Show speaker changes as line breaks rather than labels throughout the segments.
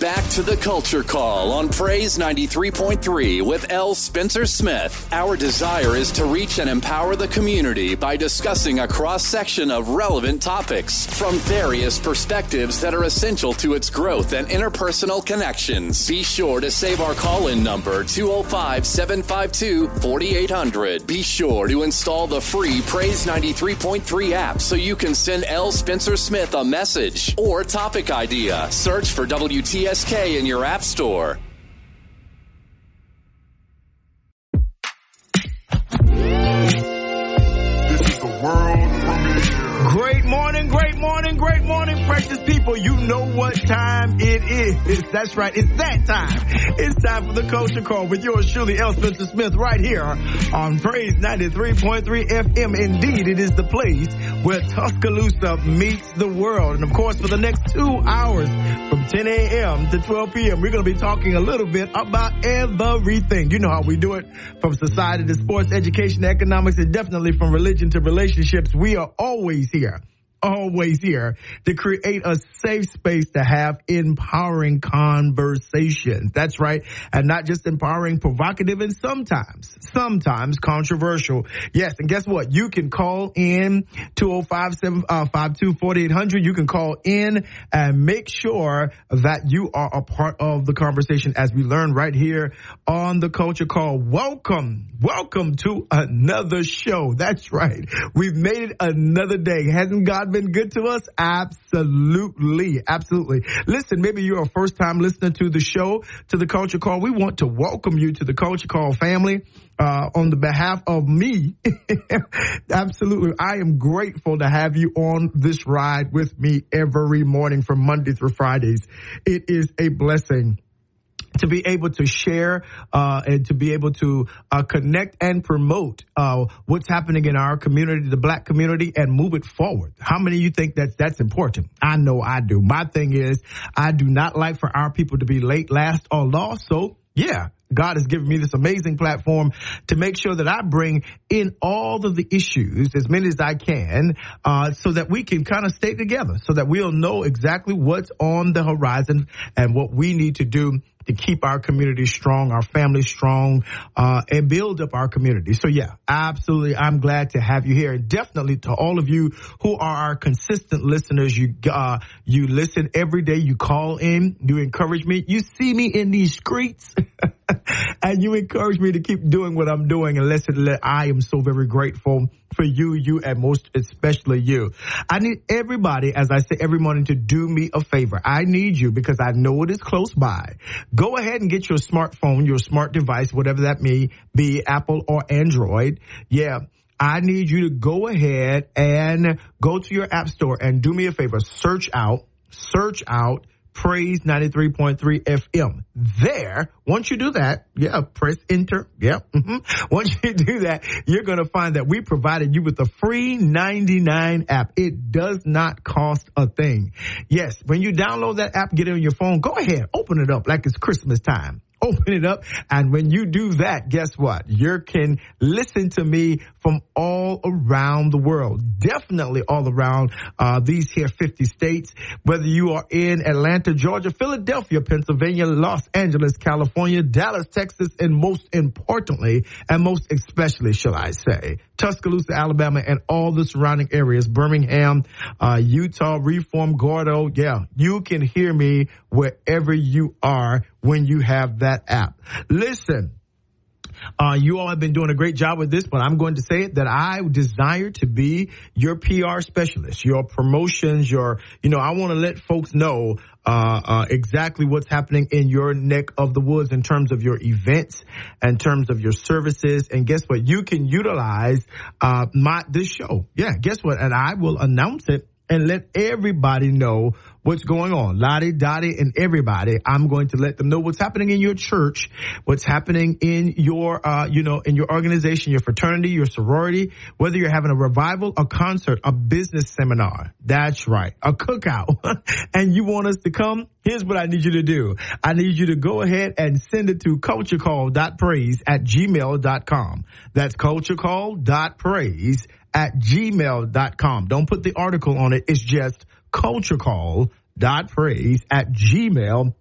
back to the Culture Call on Praise 93.3 with L. Spencer Smith. Our desire is to reach and empower the community by discussing a cross section of relevant topics from various perspectives that are essential to its growth and interpersonal connections. Be sure to save our call in number 205 752 4800. Be sure to install the free Praise 93.3 app so you can send L. Spencer Smith a message or topic idea. Search for WTSK in your App Store.
Morning, great morning, great morning, precious people. You know what time it is. That's right. It's that time. It's time for the culture call with yours truly, L. Spencer Smith, right here on Praise 93.3 FM. Indeed, it is the place where Tuscaloosa meets the world. And of course, for the next two hours from 10 a.m. to 12 p.m., we're going to be talking a little bit about everything. You know how we do it from society to sports, education, economics, and definitely from religion to relationships. We are always here always here to create a safe space to have empowering conversations. That's right. And not just empowering, provocative, and sometimes, sometimes controversial. Yes. And guess what? You can call in 205-752-4800. Uh, you can call in and make sure that you are a part of the conversation as we learn right here on the culture call. Welcome. Welcome to another show. That's right. We've made it another day. Hasn't God been good to us? Absolutely. Absolutely. Listen, maybe you're a first time listener to the show, to the Culture Call. We want to welcome you to the Culture Call family. Uh, on the behalf of me, absolutely. I am grateful to have you on this ride with me every morning from Monday through Fridays. It is a blessing to be able to share uh, and to be able to uh, connect and promote uh, what's happening in our community, the black community, and move it forward. How many of you think that that's important? I know I do. My thing is, I do not like for our people to be late, last, or lost. So yeah, God has given me this amazing platform to make sure that I bring in all of the issues, as many as I can, uh, so that we can kind of stay together, so that we'll know exactly what's on the horizon and what we need to do to keep our community strong, our family strong, uh, and build up our community. So yeah, absolutely. I'm glad to have you here. And definitely to all of you who are our consistent listeners, you, uh, you listen every day, you call in, you encourage me, you see me in these streets. and you encourage me to keep doing what I'm doing. And listen, I am so very grateful for you, you, and most especially you. I need everybody, as I say every morning, to do me a favor. I need you because I know it is close by. Go ahead and get your smartphone, your smart device, whatever that may be, Apple or Android. Yeah. I need you to go ahead and go to your app store and do me a favor. Search out, search out Praise 93.3 FM. There, once you do that, yeah, press enter. Yeah. Mm-hmm. Once you do that, you're going to find that we provided you with a free 99 app. It does not cost a thing. Yes. When you download that app, get it on your phone, go ahead, open it up like it's Christmas time open it up. And when you do that, guess what? You can listen to me from all around the world. Definitely all around uh, these here 50 states. Whether you are in Atlanta, Georgia, Philadelphia, Pennsylvania, Los Angeles, California, Dallas, Texas, and most importantly, and most especially, shall I say, Tuscaloosa, Alabama, and all the surrounding areas, Birmingham, uh, Eutaw, Reform, Gordo. Yeah, you can hear me wherever you are when you have that app. Listen, uh, you all have been doing a great job with this, but I'm going to say it that I desire to be your PR specialist, your promotions, your, you know, I want to let folks know, uh, uh, exactly what's happening in your neck of the woods in terms of your events, in terms of your services. And guess what? You can utilize, uh, my, this show. Yeah. Guess what? And I will announce it and let everybody know what's going on. Lottie, Dottie, and everybody. I'm going to let them know what's happening in your church, what's happening in your, uh, you know, in your organization, your fraternity, your sorority, whether you're having a revival, a concert, a business seminar. That's right. A cookout. and you want us to come? Here's what I need you to do. I need you to go ahead and send it to culturecall.praise at gmail.com. That's culturecall.praise at gmail.com. Don't put the article on it. It's just culturecall.praise at gmail.com.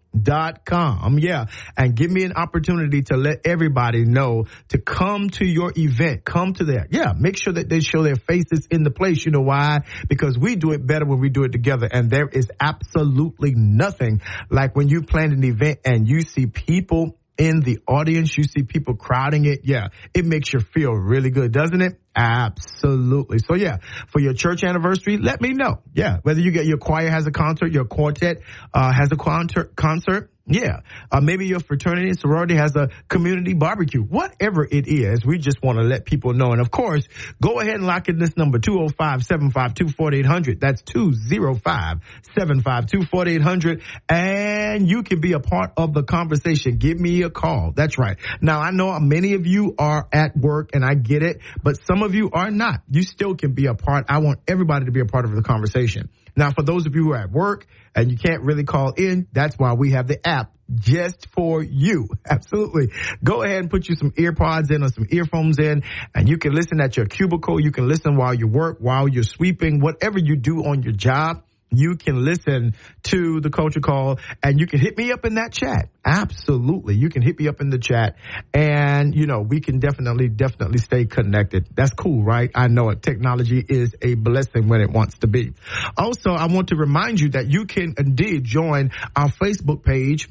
com. Yeah. And give me an opportunity to let everybody know to come to your event. Come to that. Yeah. Make sure that they show their faces in the place. You know why? Because we do it better when we do it together. And there is absolutely nothing like when you plan an event and you see people in the audience, you see people crowding it. Yeah, it makes you feel really good, doesn't it? Absolutely. So yeah, for your church anniversary, let me know. Yeah, whether you get your choir has a concert, your quartet uh, has a concert, concert yeah. Uh, maybe your fraternity sorority has a community barbecue. Whatever it is, we just want to let people know. And of course, go ahead and lock in this number, 205-752-4800. That's 205-752-4800. And you can be a part of the conversation. Give me a call. That's right. Now, I know many of you are at work and I get it, but some of you are not. You still can be a part. I want everybody to be a part of the conversation. Now, for those of you who are at work and you can't really call in, that's why we have the app just for you. Absolutely. Go ahead and put you some earpods in or some earphones in and you can listen at your cubicle. You can listen while you work, while you're sweeping, whatever you do on your job you can listen to the culture call and you can hit me up in that chat. Absolutely. You can hit me up in the chat and, you know, we can definitely, definitely stay connected. That's cool, right? I know it. Technology is a blessing when it wants to be. Also, I want to remind you that you can indeed join our Facebook page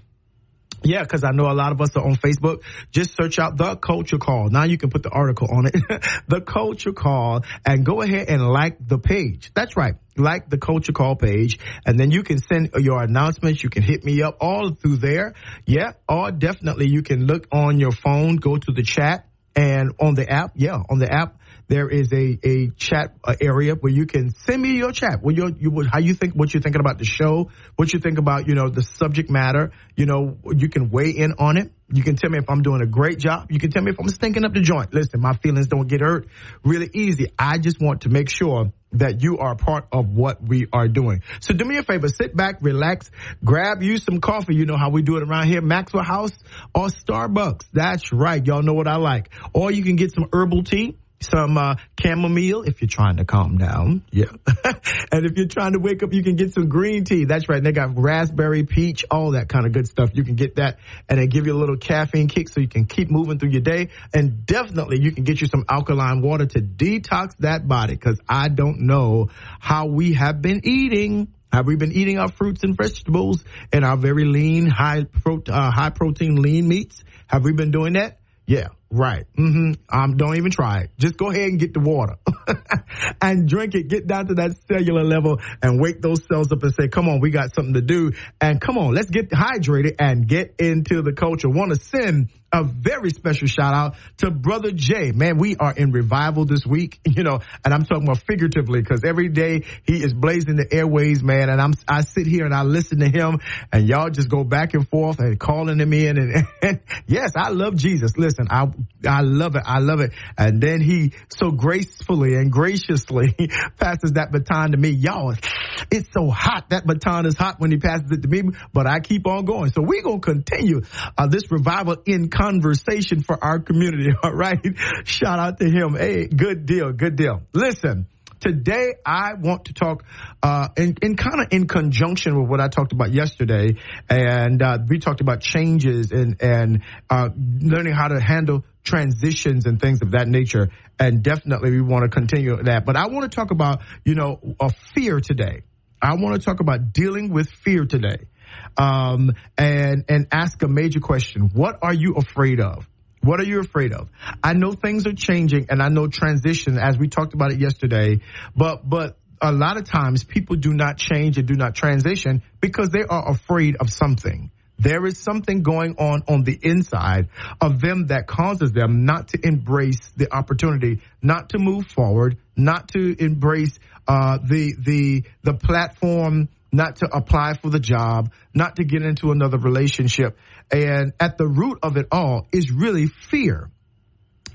yeah, because I know a lot of us are on Facebook. Just search out the culture call. Now you can put the article on it, the culture call, and go ahead and like the page. That's right. Like the culture call page, and then you can send your announcements. You can hit me up all through there. Yeah, or definitely you can look on your phone, go to the chat, and on the app. Yeah, on the app there is a, a chat uh, area where you can send me your chat. What you, you, how you think, what you're thinking about the show, what you think about, you know, the subject matter. You know, you can weigh in on it. You can tell me if I'm doing a great job. You can tell me if I'm stinking up the joint. Listen, my feelings don't get hurt really easy. I just want to make sure that you are part of what we are doing. So do me a favor, sit back, relax, grab you some coffee. You know how we do it around here, Maxwell House or Starbucks. That's right. Y'all know what I like. Or you can get some herbal tea some uh, chamomile if you're trying to calm down. Yeah. and if you're trying to wake up, you can get some green tea. That's right. They got raspberry, peach, all that kind of good stuff. You can get that and they give you a little caffeine kick so you can keep moving through your day. And definitely you can get you some alkaline water to detox that body because I don't know how we have been eating. Have we been eating our fruits and vegetables and our very lean, high, pro- uh, high protein lean meats? Have we been doing that? Yeah, right. Mm-hmm. Um, don't even try it. Just go ahead and get the water and drink it. Get down to that cellular level and wake those cells up and say, come on, we got something to do. And come on, let's get hydrated and get into the culture. Want to send a very special shout out to Brother Jay. Man, we are in revival this week, you know, and I'm talking about figuratively because every day he is blazing the airways, man. And I'm, I sit here and I listen to him and y'all just go back and forth and calling him in. And, and yes, I love Jesus. Listen, I, I love it. I love it. And then he so gracefully and graciously passes that baton to me. Y'all, it's so hot. That baton is hot when he passes it to me, but I keep on going. So we're going to continue uh, this revival in conversation for our community. All right. Shout out to him. Hey, good deal. Good deal. Listen. Today, I want to talk uh, in, in kind of in conjunction with what I talked about yesterday, and uh, we talked about changes and and uh, learning how to handle transitions and things of that nature. And definitely, we want to continue that. But I want to talk about you know a fear today. I want to talk about dealing with fear today um, and and ask a major question: What are you afraid of? What are you afraid of? I know things are changing, and I know transition, as we talked about it yesterday. But but a lot of times people do not change and do not transition because they are afraid of something. There is something going on on the inside of them that causes them not to embrace the opportunity, not to move forward, not to embrace uh, the the the platform not to apply for the job, not to get into another relationship. And at the root of it all is really fear.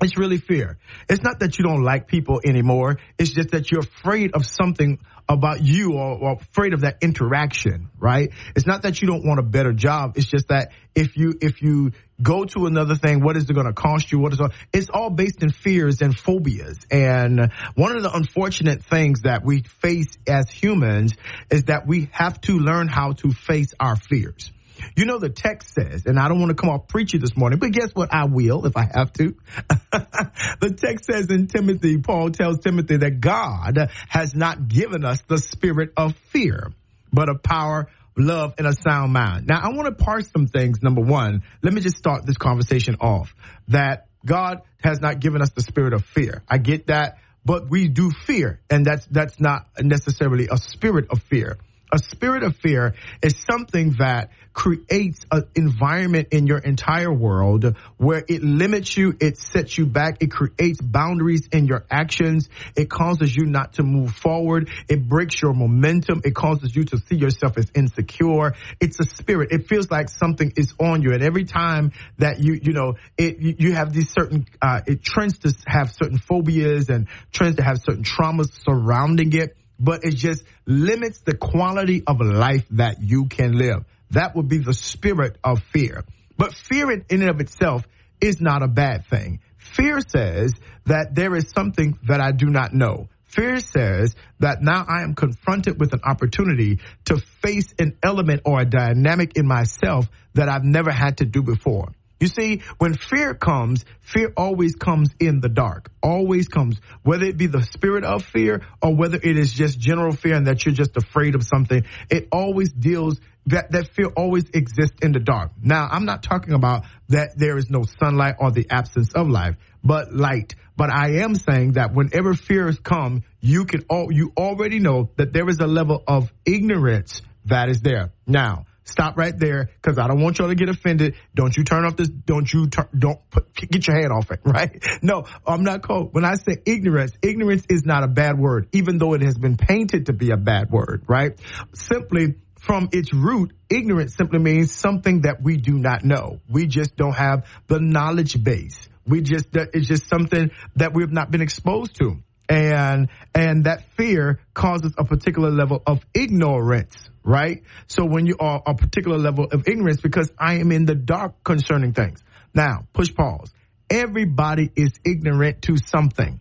It's really fear. It's not that you don't like people anymore. It's just that you're afraid of something about you or, or, afraid of that interaction, right? It's not that you don't want a better job. It's just that if you, if you go to another thing, what is it going to cost you? What is all, it's all based in fears and phobias. And one of the unfortunate things that we face as humans is that we have to learn how to face our fears. You know, the text says, and I don't want to come off preachy this morning, but guess what? I will if I have to. the text says in Timothy, Paul tells Timothy that God has not given us the spirit of fear, but of power, love, and a sound mind. Now, I want to parse some things. Number one, let me just start this conversation off that God has not given us the spirit of fear. I get that, but we do fear, and that's that's not necessarily a spirit of fear. A spirit of fear is something that creates an environment in your entire world where it limits you, it sets you back, it creates boundaries in your actions, it causes you not to move forward, it breaks your momentum, it causes you to see yourself as insecure. It's a spirit. It feels like something is on you, and every time that you you know it you have these certain uh, it trends to have certain phobias and trends to have certain traumas surrounding it but it just limits the quality of life that you can live. That would be the spirit of fear. But fear in and of itself is not a bad thing. Fear says that there is something that I do not know. Fear says that now I am confronted with an opportunity to face an element or a dynamic in myself that I've never had to do before. You see, when fear comes, fear always comes in the dark. Always comes, whether it be the spirit of fear or whether it is just general fear and that you're just afraid of something. It always deals that, that fear always exists in the dark. Now, I'm not talking about that there is no sunlight or the absence of life, but light. But I am saying that whenever fears come, you can all, you already know that there is a level of ignorance that is there. Now, Stop right there because I don't want y'all to get offended. Don't you turn off this. Don't you tur- don't put, get your hand off it. Right? No, I'm not cold. When I say ignorance, ignorance is not a bad word, even though it has been painted to be a bad word. Right? Simply from its root, ignorance simply means something that we do not know. We just don't have the knowledge base. We just it's just something that we have not been exposed to. And and that fear causes a particular level of ignorance right? So when you are a particular level of ignorance, because I am in the dark concerning things. Now, push pause. Everybody is ignorant to something.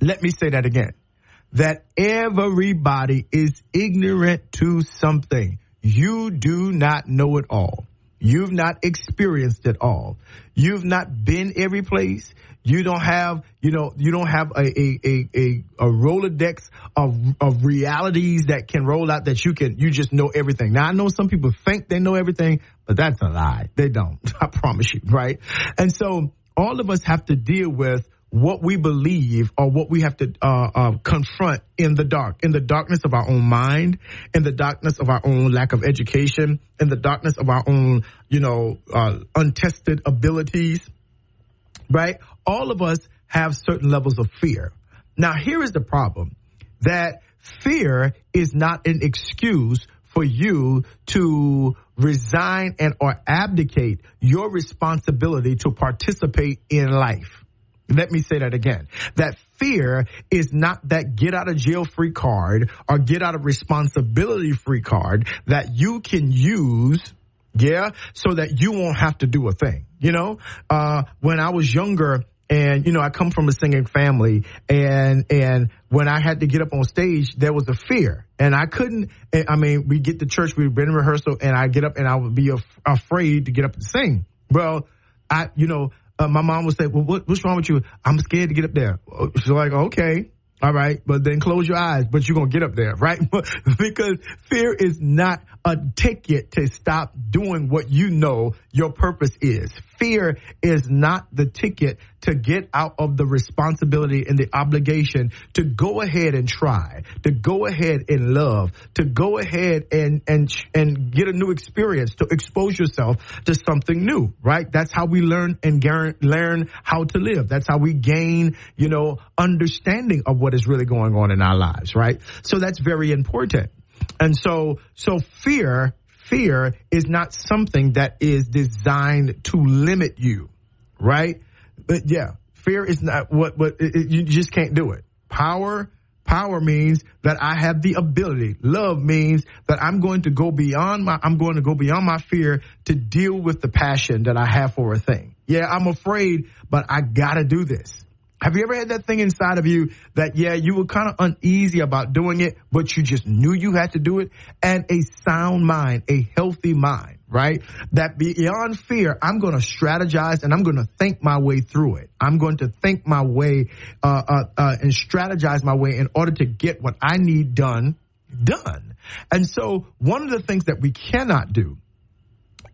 Let me say that again. That everybody is ignorant to something. You do not know it all. You've not experienced it all. You've not been every place. You don't have, you know, you don't have a a a a, a Rolodex of of realities that can roll out that you can you just know everything. Now I know some people think they know everything, but that's a lie. They don't. I promise you, right? And so all of us have to deal with what we believe or what we have to uh, uh, confront in the dark, in the darkness of our own mind, in the darkness of our own lack of education, in the darkness of our own, you know, uh, untested abilities, right? All of us have certain levels of fear. Now, here is the problem that fear is not an excuse for you to resign and or abdicate your responsibility to participate in life. Let me say that again. That fear is not that get out of jail free card or get out of responsibility free card that you can use yeah, so that you won't have to do a thing. You know, uh, when I was younger, and you know, I come from a singing family, and and when I had to get up on stage, there was a fear, and I couldn't. I mean, we get to church, we've been in rehearsal, and I get up, and I would be af- afraid to get up and sing. Well, I, you know, uh, my mom would say, "Well, what, what's wrong with you?" I'm scared to get up there. She's like, "Okay." All right, but then close your eyes, but you're to get up there, right? because fear is not a ticket to stop doing what you know your purpose is. Fear is not the ticket to get out of the responsibility and the obligation to go ahead and try, to go ahead and love, to go ahead and and and get a new experience, to expose yourself to something new, right? That's how we learn and learn how to live. That's how we gain, you know, understanding of what is really going on in our lives, right? So that's very important. And so, so fear, fear is not something that is designed to limit you, right? But yeah, fear is not what, what it, it, you just can't do it. Power, power means that I have the ability. Love means that I'm going to go beyond my, I'm going to go beyond my fear to deal with the passion that I have for a thing. Yeah, I'm afraid, but I gotta do this. Have you ever had that thing inside of you that, yeah, you were kind of uneasy about doing it, but you just knew you had to do it? And a sound mind, a healthy mind, right? That beyond fear, I'm going to strategize and I'm going to think my way through it. I'm going to think my way uh, uh, uh, and strategize my way in order to get what I need done done. And so, one of the things that we cannot do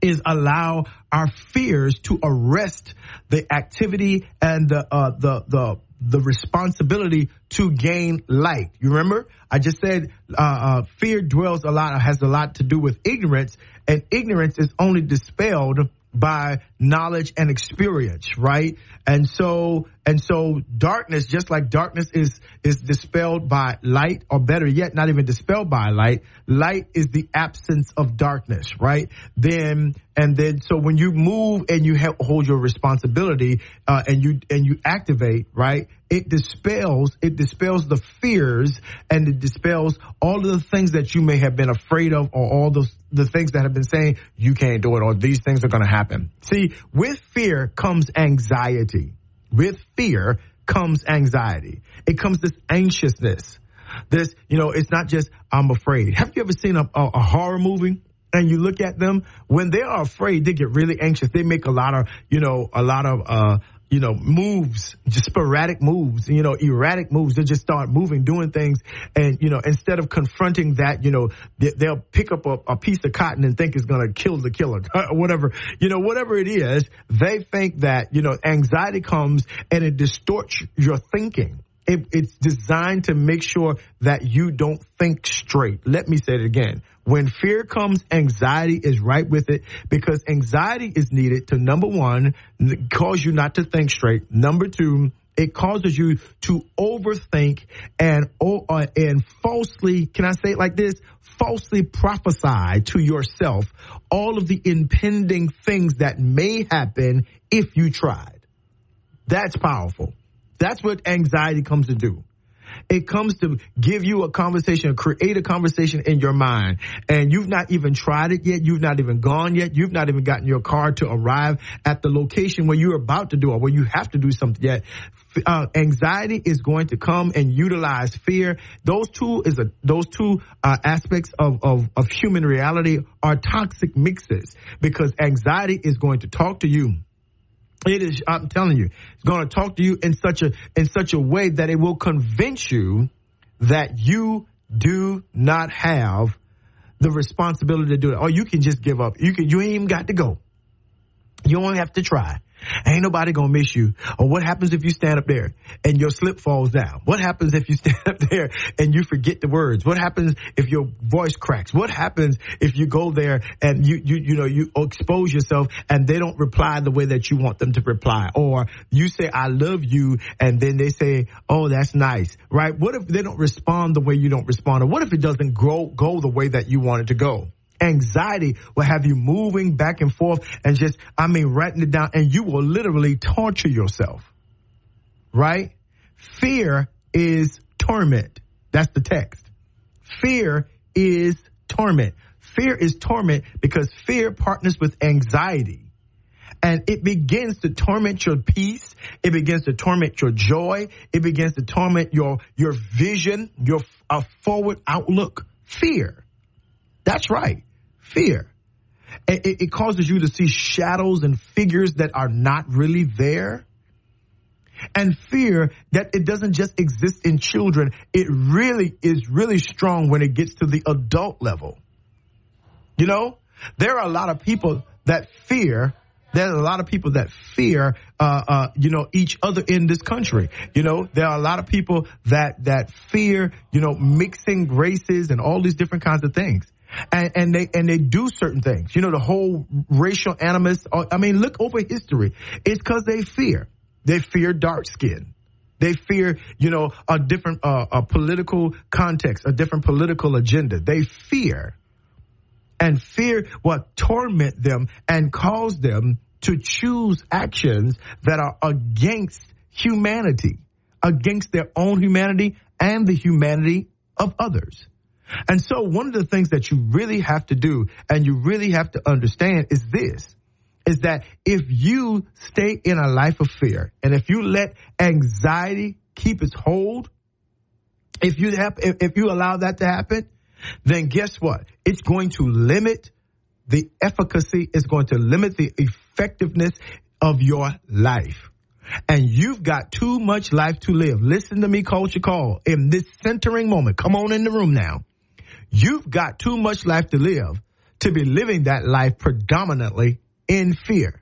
is allow our fears to arrest the activity and the uh, the the the responsibility to gain light. You remember? I just said uh, uh, fear dwells a lot, has a lot to do with ignorance, and ignorance is only dispelled by knowledge and experience, right? And so, and so darkness, just like darkness is, is dispelled by light, or better yet, not even dispelled by light, light is the absence of darkness, right? Then, and then, so when you move and you hold your responsibility, uh, and you, and you activate, right? It dispels, it dispels the fears and it dispels all of the things that you may have been afraid of or all those, the things that have been saying you can't do it or these things are going to happen. See, with fear comes anxiety. With fear comes anxiety. It comes this anxiousness. This, you know, it's not just I'm afraid. Have you ever seen a, a, a horror movie? and you look at them when they are afraid they get really anxious they make a lot of you know a lot of uh you know, moves, just sporadic moves, you know, erratic moves. They just start moving, doing things. And, you know, instead of confronting that, you know, they, will pick up a, a, piece of cotton and think it's going to kill the killer whatever, you know, whatever it is. They think that, you know, anxiety comes and it distorts your thinking. It, it's designed to make sure that you don't think straight. Let me say it again. When fear comes, anxiety is right with it because anxiety is needed to number one, cause you not to think straight. Number two, it causes you to overthink and uh, and falsely, can I say it like this? Falsely prophesy to yourself all of the impending things that may happen if you tried. That's powerful. That's what anxiety comes to do. It comes to give you a conversation, create a conversation in your mind. And you've not even tried it yet. You've not even gone yet. You've not even gotten your car to arrive at the location where you're about to do or where you have to do something yet. Uh, anxiety is going to come and utilize fear. Those two is a, those two uh, aspects of, of, of human reality are toxic mixes because anxiety is going to talk to you it is, I'm telling you, it's going to talk to you in such a, in such a way that it will convince you that you do not have the responsibility to do it. Or you can just give up. You can, you ain't even got to go. You don't have to try. Ain't nobody gonna miss you. Or what happens if you stand up there and your slip falls down? What happens if you stand up there and you forget the words? What happens if your voice cracks? What happens if you go there and you, you, you know, you expose yourself and they don't reply the way that you want them to reply? Or you say, I love you. And then they say, Oh, that's nice. Right? What if they don't respond the way you don't respond? Or what if it doesn't grow, go the way that you want it to go? Anxiety will have you moving back and forth and just, I mean, writing it down and you will literally torture yourself. Right? Fear is torment. That's the text. Fear is torment. Fear is torment because fear partners with anxiety. And it begins to torment your peace. It begins to torment your joy. It begins to torment your, your vision, your uh, forward outlook. Fear. That's right fear. It, it causes you to see shadows and figures that are not really there. And fear that it doesn't just exist in children, it really is really strong when it gets to the adult level. You know, there are a lot of people that fear there's a lot of people that fear, uh, uh, you know, each other in this country. You know, there are a lot of people that that fear, you know, mixing races and all these different kinds of things and, and they and they do certain things. You know, the whole racial animus. Uh, I mean, look over history. It's because they fear. They fear dark skin. They fear, you know, a different uh, a political context, a different political agenda. They fear, and fear what torment them and cause them to choose actions that are against humanity, against their own humanity and the humanity of others. And so one of the things that you really have to do and you really have to understand is this, is that if you stay in a life of fear and if you let anxiety keep its hold, if you have, if, you allow that to happen, then guess what? It's going to limit the efficacy, it's going to limit the effectiveness of your life. And you've got too much life to live. Listen to me, culture call in this centering moment. Come on in the room now. You've got too much life to live to be living that life predominantly in fear.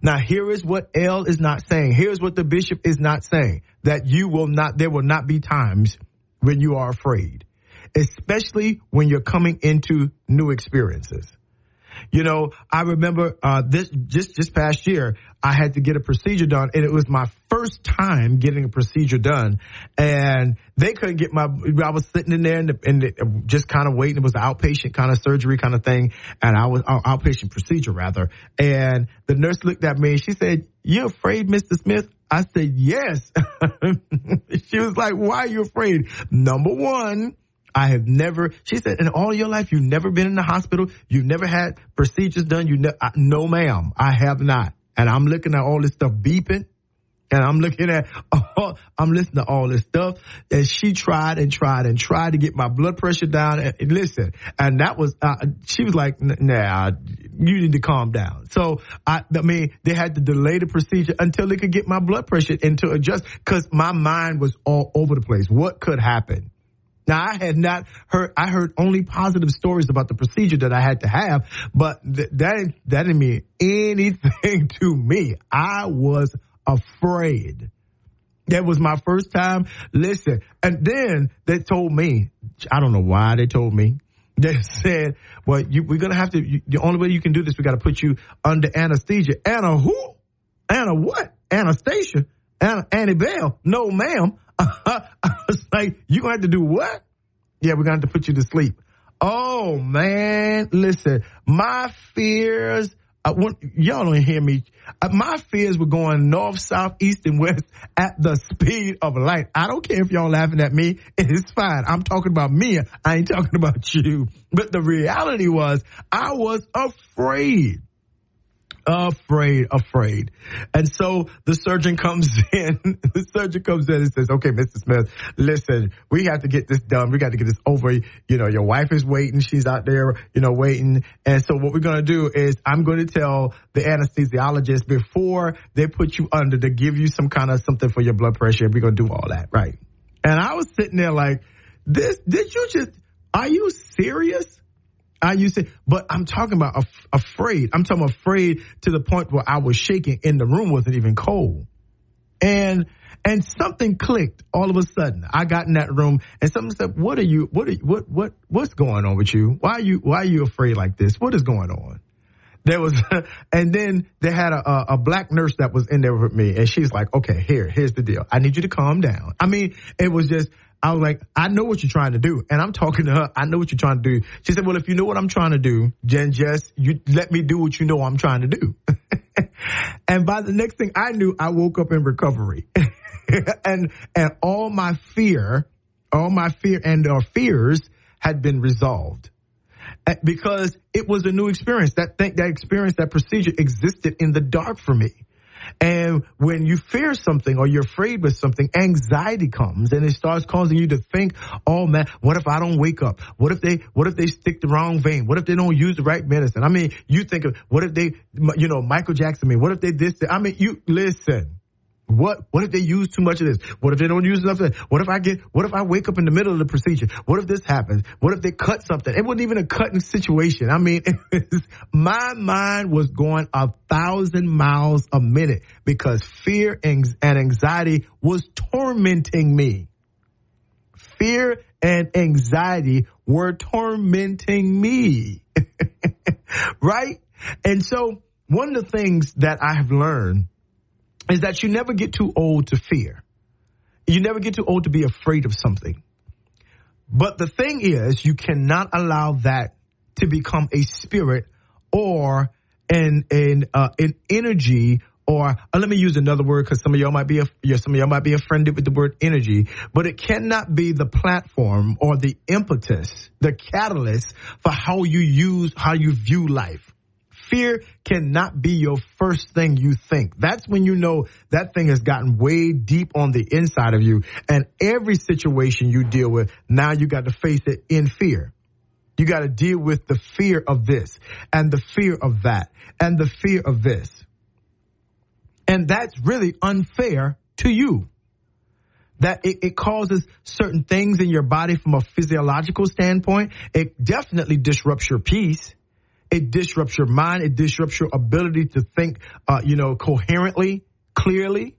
Now here is what L is not saying. Here's what the bishop is not saying. That you will not, there will not be times when you are afraid, especially when you're coming into new experiences. You know, I remember uh, this just just past year, I had to get a procedure done, and it was my first time getting a procedure done, and they couldn't get my. I was sitting in there and, the, and the, just kind of waiting. It was an outpatient kind of surgery kind of thing, and I was uh, outpatient procedure rather. And the nurse looked at me and she said, "You afraid, Mr. Smith?" I said, "Yes." she was like, "Why are you afraid?" Number one I have never, she said, in all your life, you've never been in the hospital. You've never had procedures done. You ne- no, ma'am, I have not. And I'm looking at all this stuff beeping. And I'm looking at, I'm listening to all this stuff. And she tried and tried and tried to get my blood pressure down. And, and listen, and that was, uh, she was like, nah, you need to calm down. So I, I mean, they had to delay the procedure until they could get my blood pressure and to adjust because my mind was all over the place. What could happen? Now I had not heard, I heard only positive stories about the procedure that I had to have, but th- that, that didn't mean anything to me. I was afraid. That was my first time. Listen, and then they told me, I don't know why they told me. They said, well, you, we're going to have to, you, the only way you can do this, we got to put you under anesthesia. Anna who? Anna what? Anastasia? Anna, Annie Bell? No, ma'am. I was like, you gonna have to do what? Yeah, we're gonna have to put you to sleep. Oh man, listen, my fears. I want, y'all don't hear me. Uh, my fears were going north, south, east, and west at the speed of light. I don't care if y'all laughing at me. It's fine. I'm talking about me. I ain't talking about you. But the reality was I was afraid afraid, afraid. And so the surgeon comes in, the surgeon comes in and says, okay, Mr. Smith, listen, we have to get this done. We got to get this over. You know, your wife is waiting. She's out there, you know, waiting. And so what we're going to do is I'm going to tell the anesthesiologist before they put you under to give you some kind of something for your blood pressure. We're going to do all that. Right. And I was sitting there like, this, did you just, are you serious? I used to, but I'm talking about af- afraid. I'm talking afraid to the point where I was shaking and the room wasn't even cold. And, and something clicked all of a sudden. I got in that room and someone said, what are you, what are you, what, what, what's going on with you? Why are you, why are you afraid like this? What is going on? There was, and then they had a, a, black nurse that was in there with me and she's like, okay, here, here's the deal. I need you to calm down. I mean, it was just, I was like, I know what you're trying to do. And I'm talking to her. I know what you're trying to do. She said, well, if you know what I'm trying to do, Jen just you let me do what you know I'm trying to do. and by the next thing I knew, I woke up in recovery and, and all my fear, all my fear and our fears had been resolved because it was a new experience. That thing, that experience, that procedure existed in the dark for me. And when you fear something or you're afraid with something, anxiety comes and it starts causing you to think, oh man, what if I don't wake up? What if they, what if they stick the wrong vein? What if they don't use the right medicine? I mean, you think of, what if they, you know, Michael Jackson, I mean, what if they this? I mean, you, listen. What what if they use too much of this? What if they don't use enough of this? What if I get what if I wake up in the middle of the procedure? What if this happens? What if they cut something? It wasn't even a cutting situation. I mean, my mind was going a thousand miles a minute because fear and anxiety was tormenting me. Fear and anxiety were tormenting me. right? And so one of the things that I have learned is that you never get too old to fear. You never get too old to be afraid of something. But the thing is, you cannot allow that to become a spirit or an an uh, an energy or uh, let me use another word because some of y'all might be a, some of y'all might be offended with the word energy, but it cannot be the platform or the impetus, the catalyst for how you use how you view life. Fear cannot be your first thing you think. That's when you know that thing has gotten way deep on the inside of you. And every situation you deal with, now you got to face it in fear. You got to deal with the fear of this and the fear of that and the fear of this. And that's really unfair to you. That it, it, causes certain things in your body from a physiological standpoint. It definitely disrupts your peace. It disrupts your mind. It disrupts your ability to think, uh, you know, coherently, clearly.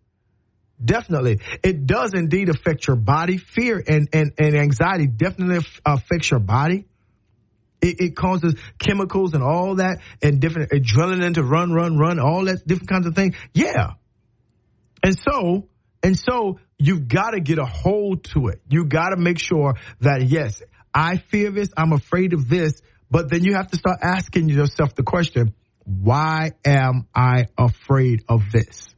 Definitely. It does indeed affect your body. Fear and, and, and anxiety definitely affects your body. It, it, causes chemicals and all that and different adrenaline to run, run, run, all that different kinds of things. Yeah. And so, and so you've got to get a hold to it. You got to make sure that yes, I fear this. I'm afraid of this. But then you have to start asking yourself the question, why am I afraid of this?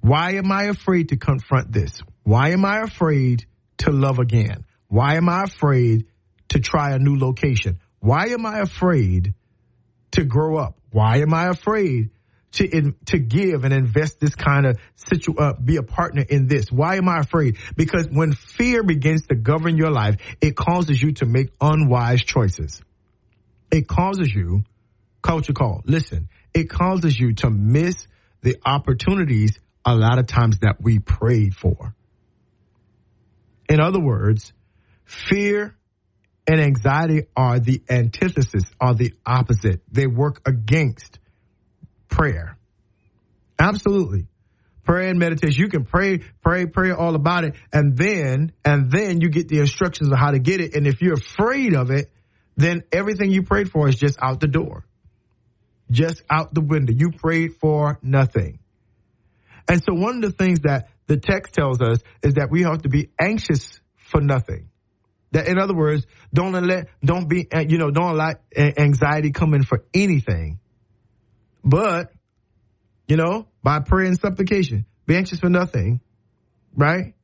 Why am I afraid to confront this? Why am I afraid to love again? Why am I afraid to try a new location? Why am I afraid to grow up? Why am I afraid to in, to give and invest this kind of situ uh, be a partner in this? Why am I afraid? Because when fear begins to govern your life, it causes you to make unwise choices. It causes you, culture call, listen, it causes you to miss the opportunities a lot of times that we prayed for. In other words, fear and anxiety are the antithesis, are the opposite. They work against prayer. Absolutely. Prayer and meditation. You can pray, pray, pray all about it. And then, and then you get the instructions on how to get it. And if you're afraid of it, then everything you prayed for is just out the door. Just out the window. You prayed for nothing. And so one of the things that the text tells us is that we have to be anxious for nothing. That in other words, don't let, don't be, uh, you know, don't allow anxiety come in for anything. But, you know, by prayer and supplication, be anxious for nothing, right?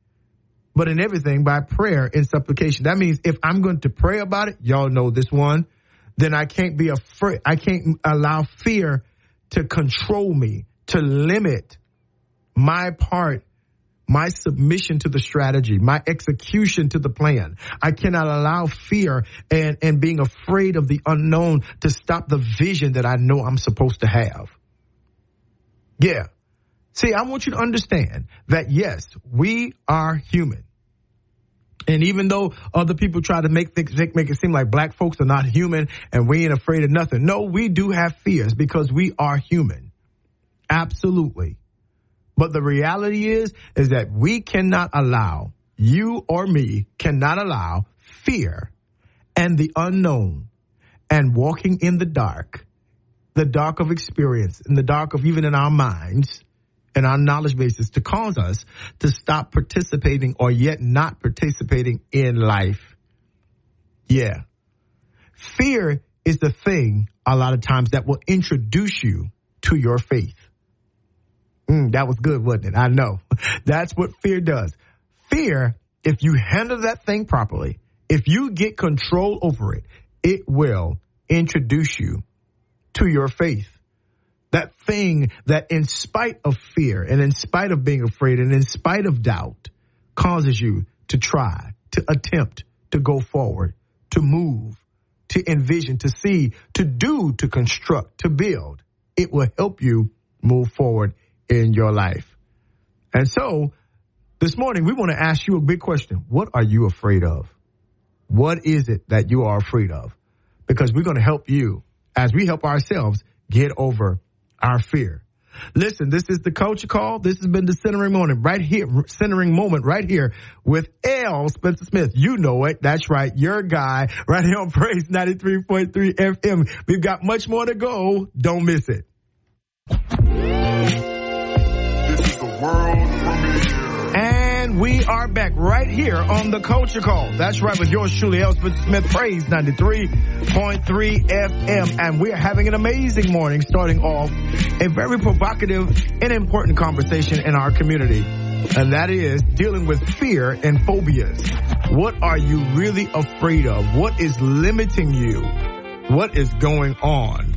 But in everything by prayer and supplication. That means if I'm going to pray about it, y'all know this one, then I can't be afraid. I can't allow fear to control me, to limit my part, my submission to the strategy, my execution to the plan. I cannot allow fear and, and being afraid of the unknown to stop the vision that I know I'm supposed to have. Yeah. See, I want you to understand that yes, we are human. And even though other people try to make things make it seem like black folks are not human and we ain't afraid of nothing. No, we do have fears because we are human. Absolutely. But the reality is, is that we cannot allow, you or me cannot allow fear and the unknown and walking in the dark, the dark of experience, in the dark of even in our minds and our knowledge bases to cause us to stop participating or yet not participating in life. Yeah. Fear is the thing a lot of times that will introduce you to your faith. Mm, that was good, wasn't it? I know. That's what fear does. Fear, if you handle that thing properly, if you get control over it, it will introduce you to your faith. That thing that in spite of fear and in spite of being afraid and in spite of doubt causes you to try, to attempt, to go forward, to move, to envision, to see, to do, to construct, to build. It will help you move forward in your life. And so this morning, we want to ask you a big question. What are you afraid of? What is it that you are afraid of? Because we're going to help you as we help ourselves get over our fear. Listen, this is the culture call. This has been the centering moment right here, centering moment right here with L. Spencer Smith. You know it. That's right. Your guy right here on Praise 93.3 FM. We've got much more to go. Don't miss it world premiere. And we are back right here on the Culture Call. That's right, with yours truly, L. Spencer Smith, Praise 93.3 FM. And we're having an amazing morning, starting off a very provocative and important conversation in our community. And that is dealing with fear and phobias. What are you really afraid of? What is limiting you? What is going on?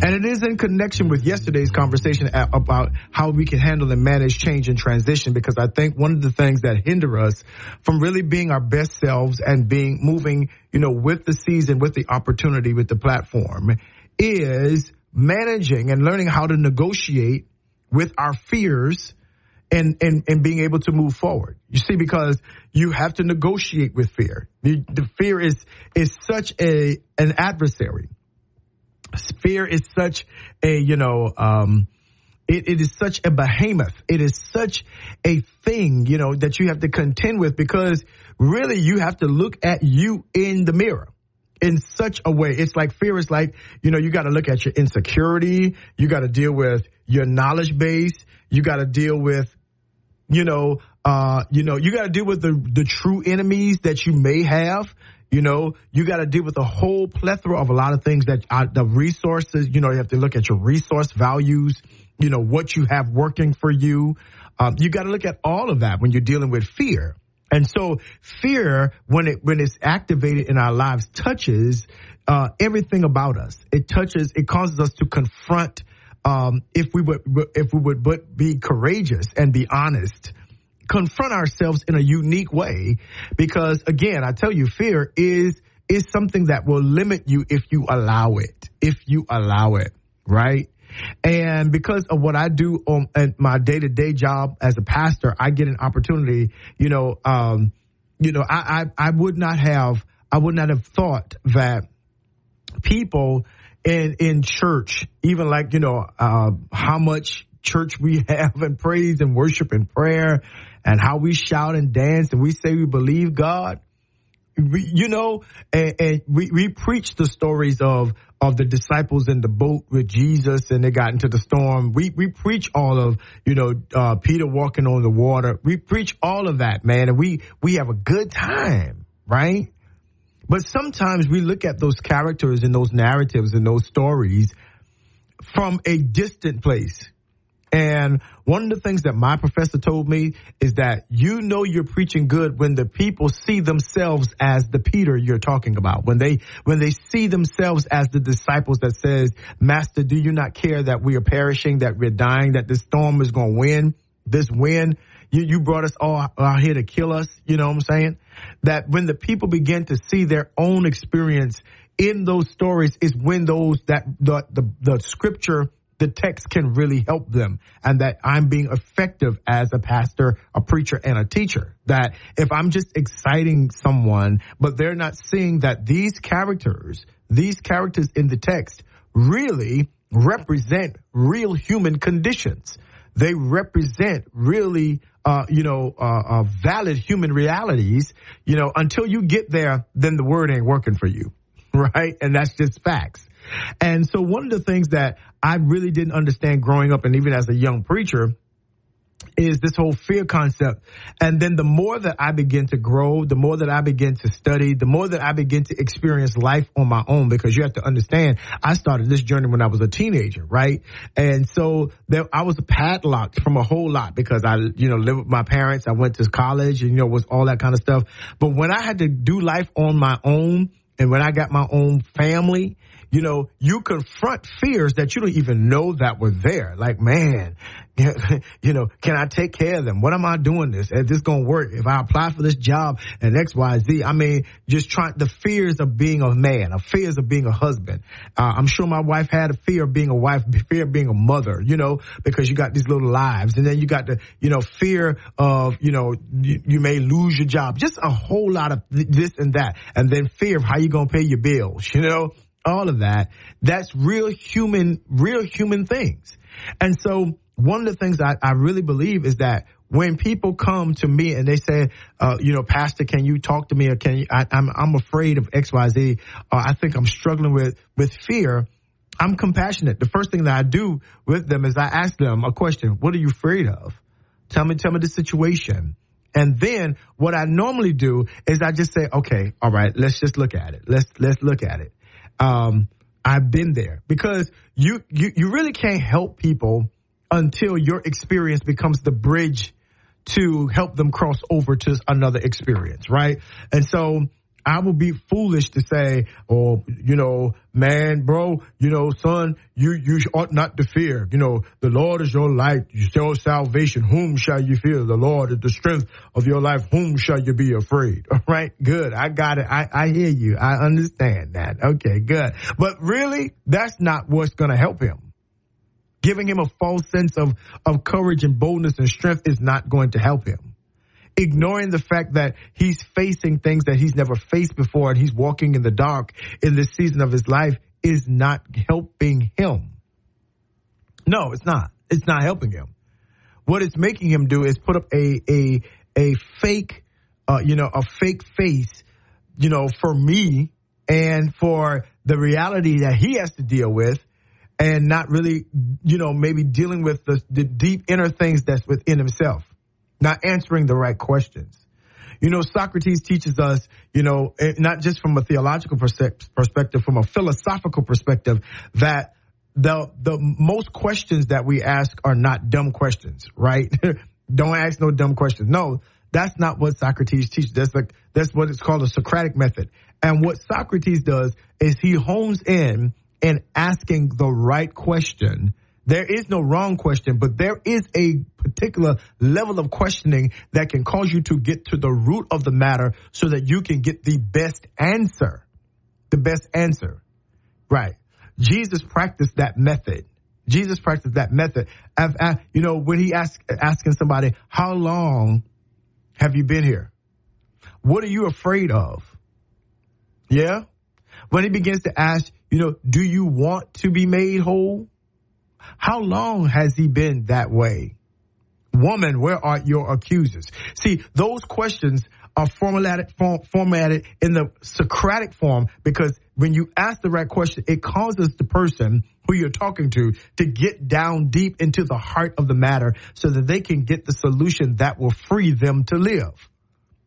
And it is in connection with yesterday's conversation about how we can handle and manage change and transition because I think one of the things that hinder us from really being our best selves and being moving, you know, with the season, with the opportunity, with the platform is managing and learning how to negotiate with our fears and, and, and being able to move forward. You see, because you have to negotiate with fear. The, the fear is, is such a, an adversary. Fear is such a, you know, um, it, it is such a behemoth. It is such a thing, you know, that you have to contend with because really you have to look at you in the mirror in such a way. It's like fear is like, you know, you got to look at your insecurity. You got to deal with your knowledge base. You got to deal with, you know, uh, you know, you got to deal with the, the true enemies that you may have. You know, you got to deal with a whole plethora of a lot of things that are the resources, you know, you have to look at your resource values, you know, what you have working for you. Um, you got to look at all of that when you're dealing with fear. And so fear, when it, when it's activated in our lives, touches, uh, everything about us. It touches, it causes us to confront, um, if we would, if we would but be courageous and be honest, confront ourselves in a unique way. Because again, I tell you, fear is, is something that will limit you if you allow it, if you allow it, right? And because of what I do on my day to day job as a pastor, I get an opportunity, you know, um, you know, I, I, I would not have, I would not have thought that people in, in church, even like, you know, uh, how much church we have and praise and worship and prayer and how we shout and dance and we say we believe God. We, you know, and, and we, we preach the stories of of the disciples in the boat with Jesus and they got into the storm. We, we preach all of, you know, uh, Peter walking on the water. We preach all of that, man. And we, we have a good time, right? But sometimes we look at those characters and those narratives and those stories from a distant place. And one of the things that my professor told me is that you know you're preaching good when the people see themselves as the Peter you're talking about. When they, when they see themselves as the disciples that says, Master, do you not care that we are perishing, that we're dying, that this storm is going to win? This win, you, you brought us all out here to kill us. You know what I'm saying? That when the people begin to see their own experience in those stories is when those that the, the, the scripture the text can really help them and that I'm being effective as a pastor, a preacher, and a teacher. That if I'm just exciting someone, but they're not seeing that these characters, these characters in the text really represent real human conditions. They represent really, uh, you know, uh, uh, valid human realities. You know, until you get there, then the word ain't working for you, right? And that's just facts. And so one of the things that I really didn't understand growing up and even as a young preacher is this whole fear concept. And then the more that I begin to grow, the more that I begin to study, the more that I begin to experience life on my own, because you have to understand, I started this journey when I was a teenager, right? And so there, I was padlocked from a whole lot because I, you know, lived with my parents. I went to college and, you know, was all that kind of stuff. But when I had to do life on my own and when I got my own family you know, you confront fears that you don't even know that were there. Like, man, you know, can I take care of them? What am I doing this? Is this going to work? If I apply for this job and X, Y, Z, I mean, just trying the fears of being a man, the fears of being a husband. Uh, I'm sure my wife had a fear of being a wife, fear of being a mother, you know, because you got these little lives and then you got the, you know, fear of, you know, you, you may lose your job, just a whole lot of this and that. And then fear of how you going to pay your bills, you know? All of that. That's real human, real human things. And so one of the things I, I really believe is that when people come to me and they say, uh, you know, Pastor, can you talk to me or can you, I, am I'm, I'm afraid of X, Y, Z, or I think I'm struggling with, with fear. I'm compassionate. The first thing that I do with them is I ask them a question. What are you afraid of? Tell me, tell me the situation. And then what I normally do is I just say, okay, all right, let's just look at it. Let's, let's look at it um, I've been there because you, you, you really can't help people until your experience becomes the bridge to help them cross over to another experience, right? And so I will be foolish to say, oh, you know, man, bro, you know, son, you, you ought not to fear. You know, the Lord is your light, your salvation. Whom shall you fear? The Lord is the strength of your life. Whom shall you be afraid? All right. Good. I got it. I, I hear you. I understand that. Okay. Good. But really, that's not what's going to help him. Giving him a false sense of, of courage and boldness and strength is not going to help him ignoring the fact that he's facing things that he's never faced before and he's walking in the dark in this season of his life is not helping him. No, it's not. It's not helping him. What it's making him do is put up a a a fake, uh, you know, a fake face, you know, for me and for the reality that he has to deal with, and not really, you know, maybe dealing with the, the deep inner things that's within himself not answering the right questions. You know, Socrates teaches us, you know, eh, not just from a theological perspective, from a philosophical perspective, that the the most questions that we ask are not dumb questions, right? Don't ask no dumb questions. No, that's not what Socrates teaches. That's like that's what it's called a Socratic method. And what Socrates does is he hones in in asking the right question there is no wrong question, but there is a particular level of questioning that can cause you to get to the root of the matter so that you can get the best answer. The best answer. Right. Jesus practiced that method. Jesus practiced that method. you know, when he asked asking somebody, how long have you been here? What are you afraid of? Yeah. When he begins to ask, you know, do you want to be made whole? How long has he been that way? Woman, where are your accusers? See, those questions are formatted, form, formatted in the Socratic form because when you ask the right question, it causes the person who you're talking to to get down deep into the heart of the matter so that they can get the solution that will free them to live.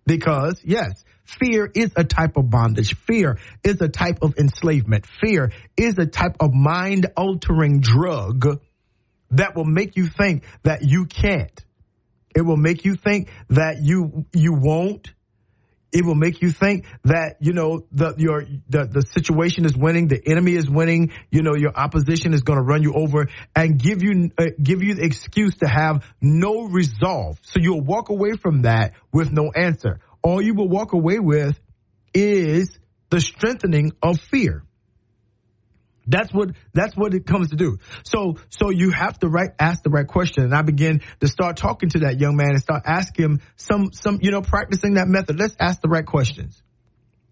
Because yes, Fear is a type of bondage. Fear is a type of enslavement. Fear is a type of mind altering drug that will make you think that you can't. It will make you think that you, you won't. It will make you think that, you know, the, your, the, the situation is winning, the enemy is winning, you know, your opposition is going to run you over and give you, uh, give you the excuse to have no resolve. So you'll walk away from that with no answer all you will walk away with is the strengthening of fear. That's what that's what it comes to do. So so you have to right ask the right question. And I begin to start talking to that young man and start asking him some some you know practicing that method. Let's ask the right questions.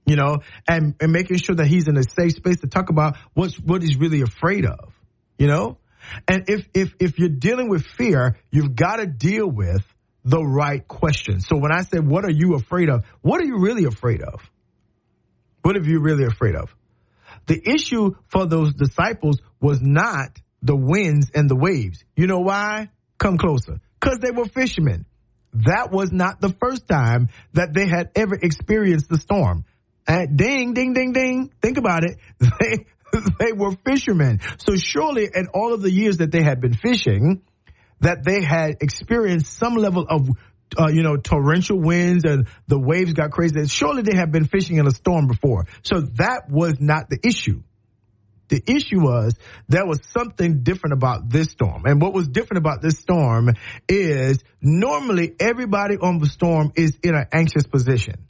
You know, and, and making sure that he's in a safe space to talk about what's what he's really afraid of. You know? And if if if you're dealing with fear, you've got to deal with the right question. So when I said, what are you afraid of? What are you really afraid of? What are you really afraid of? The issue for those disciples was not the winds and the waves. You know why? Come closer. Cause they were fishermen. That was not the first time that they had ever experienced the storm. Ding, ding, ding, ding. Think about it. They, they were fishermen. So surely in all of the years that they had been fishing, that they had experienced some level of uh, you know, torrential winds and the waves got crazy. Surely they have been fishing in a storm before. So that was not the issue. The issue was there was something different about this storm. And what was different about this storm is normally everybody on the storm is in an anxious position.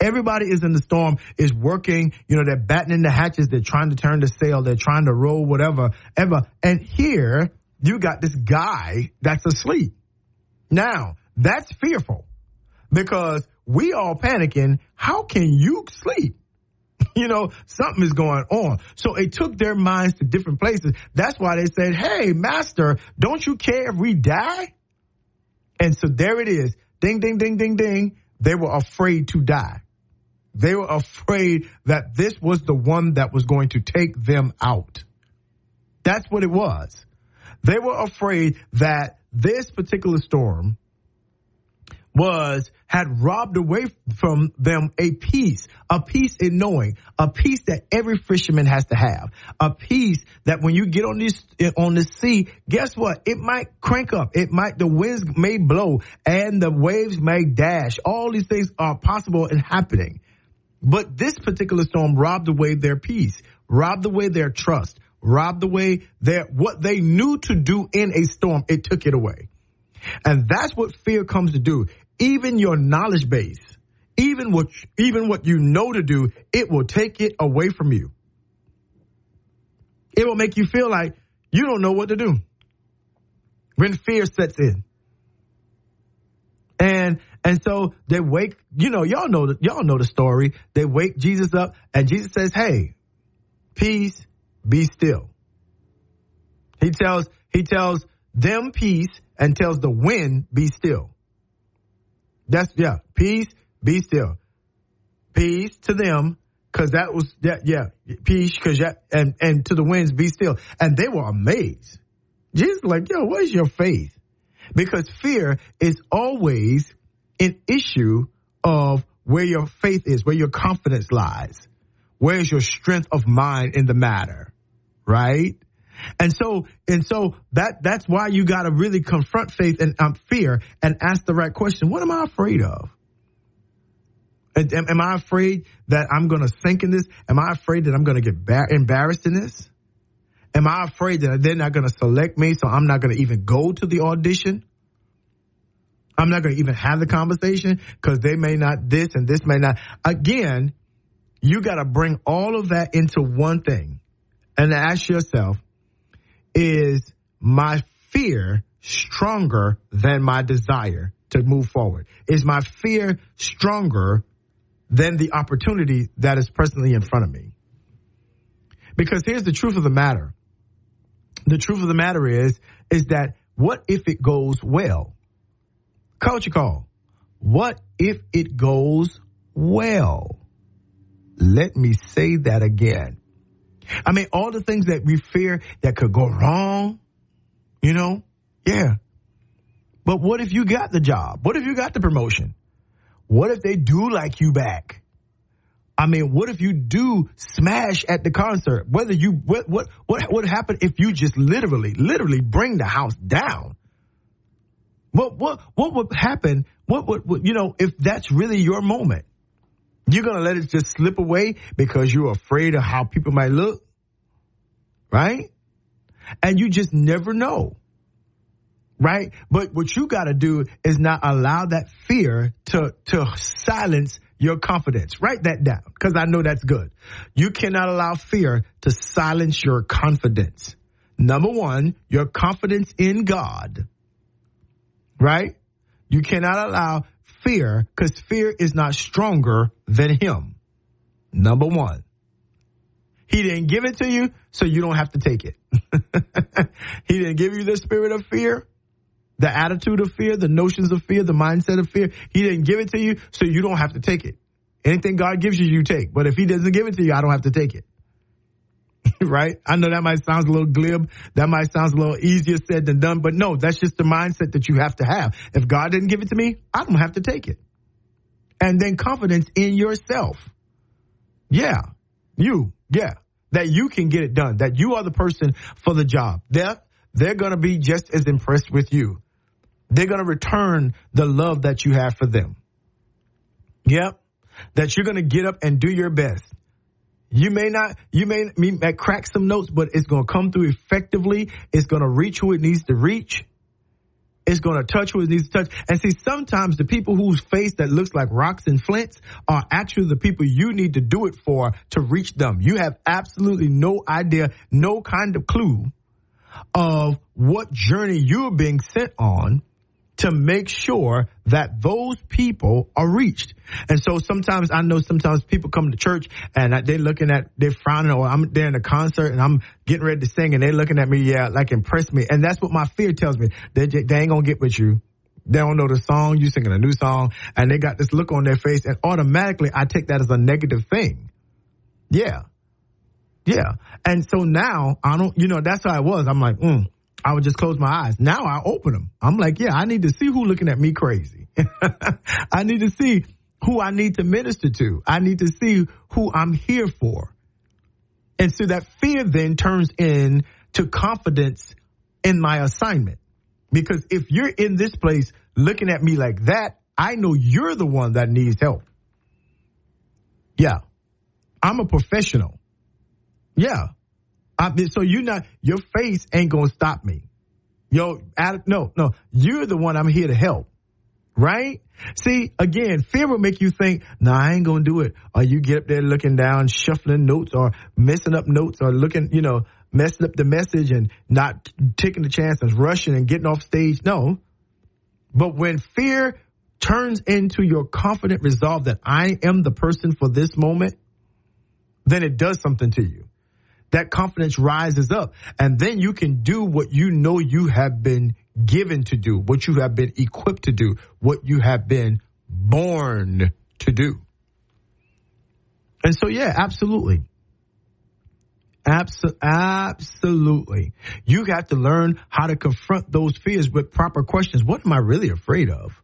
Everybody is in the storm, is working, you know, they're battening the hatches, they're trying to turn the sail, they're trying to roll whatever, ever. And here, you got this guy that's asleep. Now, that's fearful because we all panicking. How can you sleep? you know, something is going on. So it took their minds to different places. That's why they said, Hey, master, don't you care if we die? And so there it is. Ding, ding, ding, ding, ding. They were afraid to die. They were afraid that this was the one that was going to take them out. That's what it was. They were afraid that this particular storm was had robbed away from them a peace, a peace in knowing, a peace that every fisherman has to have, a peace that when you get on this on the sea, guess what? It might crank up, it might the winds may blow, and the waves may dash. All these things are possible and happening. But this particular storm robbed away their peace, robbed away their trust, robbed away their what they knew to do in a storm. It took it away. And that's what fear comes to do. Even your knowledge base, even what even what you know to do, it will take it away from you. It will make you feel like you don't know what to do. When fear sets in. And and so they wake, you know, y'all know y'all know the story. They wake Jesus up and Jesus says, "Hey, peace, be still." He tells he tells them peace and tells the wind, "Be still." That's yeah, peace, be still. Peace to them cuz that was that yeah, peace cuz yeah, and and to the winds, be still. And they were amazed. Jesus like, "Yo, where's your faith?" Because fear is always an issue of where your faith is, where your confidence lies. Where's your strength of mind in the matter? Right? And so, and so that, that's why you got to really confront faith and um, fear and ask the right question. What am I afraid of? Am, am I afraid that I'm going to sink in this? Am I afraid that I'm going to get bar- embarrassed in this? Am I afraid that they're not going to select me, so I'm not going to even go to the audition? I'm not going to even have the conversation because they may not this and this may not. Again, you got to bring all of that into one thing and ask yourself, is my fear stronger than my desire to move forward? Is my fear stronger than the opportunity that is presently in front of me? Because here's the truth of the matter. The truth of the matter is, is that what if it goes well? Culture call. What if it goes well? Let me say that again. I mean, all the things that we fear that could go wrong, you know? Yeah. But what if you got the job? What if you got the promotion? What if they do like you back? I mean, what if you do smash at the concert? Whether you what what what would happen if you just literally literally bring the house down? What what what would happen? What would you know if that's really your moment? You're gonna let it just slip away because you're afraid of how people might look, right? And you just never know, right? But what you got to do is not allow that fear to to silence your confidence. Write that down because I know that's good. You cannot allow fear to silence your confidence. Number one, your confidence in God right? You cannot allow fear because fear is not stronger than him. Number one. He didn't give it to you, so you don't have to take it. he didn't give you the spirit of fear, the attitude of fear, the notions of fear, the mindset of fear. He didn't give it to you, so you don't have to take it. Anything God gives you, you take. But if he doesn't give it to you, I don't have to take it. right? I know that might sound a little glib. That might sound a little easier said than done, but no, that's just the mindset that you have to have. If God didn't give it to me, I don't have to take it. And then confidence in yourself. Yeah. You. Yeah. That you can get it done. That you are the person for the job. They're, they're going to be just as impressed with you. They're going to return the love that you have for them. Yep. That you're going to get up and do your best you may not, you may, crack some notes, but it's going to come through effectively. It's going to reach who it needs to reach. It's going to touch who it needs to touch. And see, sometimes the people whose face that looks like rocks and flints are actually the people you need to do it for to reach them. You have absolutely no idea, no kind of clue of what journey you're being sent on to make sure that those people are reached. And so sometimes I know sometimes people come to church and they're looking at, they're frowning or I'm there in a concert and I'm getting ready to sing and they're looking at me, yeah, like impress me. And that's what my fear tells me. They, they ain't gonna get with you. They don't know the song, you singing a new song and they got this look on their face and automatically I take that as a negative thing. Yeah. Yeah. And so now I don't, you know, that's how I was. I'm like, mm, I would just close my eyes. Now I open them. I'm like, yeah, I need to see who looking at me crazy. I need to see who I need to minister to. I need to see who I'm here for. And so that fear then turns into confidence in my assignment. Because if you're in this place looking at me like that, I know you're the one that needs help. Yeah. I'm a professional. Yeah. I mean, so you're not, your face ain't going to stop me. Yo, no, no, you're the one I'm here to help. Right? See, again, fear will make you think, nah, I ain't going to do it. Or you get up there looking down, shuffling notes or messing up notes or looking, you know, messing up the message and not taking the chance of rushing and getting off stage. No. But when fear turns into your confident resolve that I am the person for this moment, then it does something to you. That confidence rises up and then you can do what you know you have been given to do, what you have been equipped to do, what you have been born to do. And so, yeah, absolutely. Abso- absolutely. You got to learn how to confront those fears with proper questions. What am I really afraid of?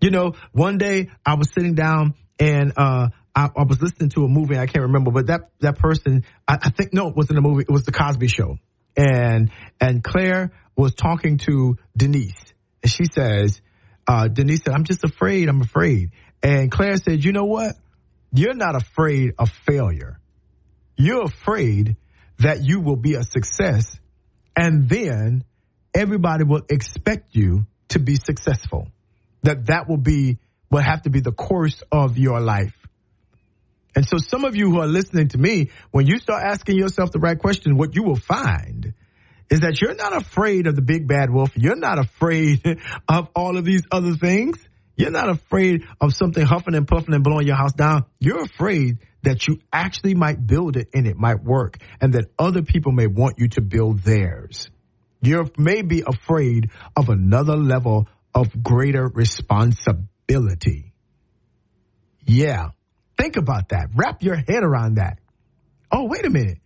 You know, one day I was sitting down and uh, I, I, was listening to a movie. I can't remember, but that that person, I, I think no, it wasn't a movie. It was the Cosby Show, and and Claire was talking to Denise, and she says, uh, Denise said, "I'm just afraid. I'm afraid." And Claire said, "You know what? You're not afraid of failure. You're afraid that you will be a success, and then everybody will expect you to be successful." that that will be will have to be the course of your life. And so some of you who are listening to me, when you start asking yourself the right question, what you will find is that you're not afraid of the big bad wolf. You're not afraid of all of these other things. You're not afraid of something huffing and puffing and blowing your house down. You're afraid that you actually might build it and it might work and that other people may want you to build theirs. You may be afraid of another level of greater responsibility. Yeah. Think about that. Wrap your head around that. Oh, wait a minute.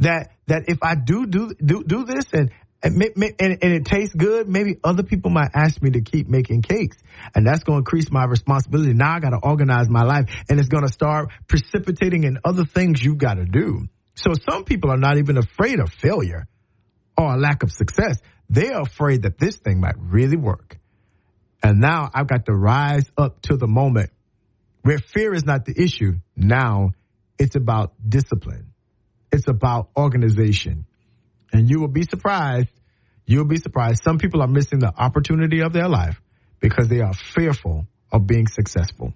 That, that if I do, do, do, do this and, and, and, and it tastes good, maybe other people might ask me to keep making cakes. And that's going to increase my responsibility. Now I got to organize my life and it's going to start precipitating in other things you got to do. So some people are not even afraid of failure or a lack of success. They're afraid that this thing might really work. And now I've got to rise up to the moment where fear is not the issue. Now it's about discipline. It's about organization. And you will be surprised. You'll be surprised. Some people are missing the opportunity of their life because they are fearful of being successful.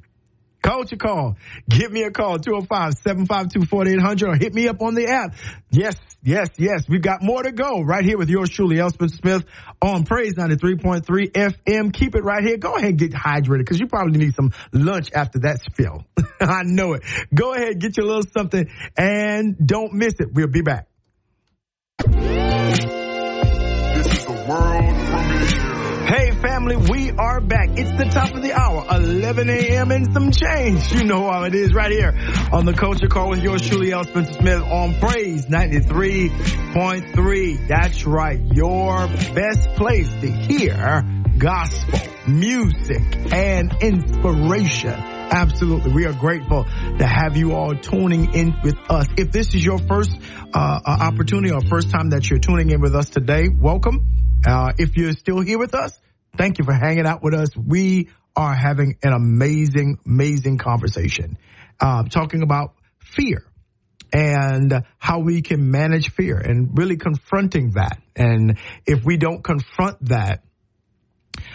Culture call. Give me a call, 205-752-4800 or hit me up on the app. Yes, yes, yes. We've got more to go right here with yours truly, L. Spencer Smith on Praise 93.3 FM. Keep it right here. Go ahead and get hydrated because you probably need some lunch after that spill. I know it. Go ahead, get your little something and don't miss it. We'll be back. This is the world premiere. Hey family, we are back. It's the top of the hour, 11 a.m. and some change. You know how it is right here on the Culture Call with yours truly, L. Spencer Smith on Praise 93.3. That's right. Your best place to hear gospel, music, and inspiration. Absolutely. We are grateful to have you all tuning in with us. If this is your first uh, uh opportunity or first time that you're tuning in with us today, welcome. Uh, if you're still here with us, thank you for hanging out with us. We are having an amazing, amazing conversation, uh, talking about fear and how we can manage fear and really confronting that. And if we don't confront that,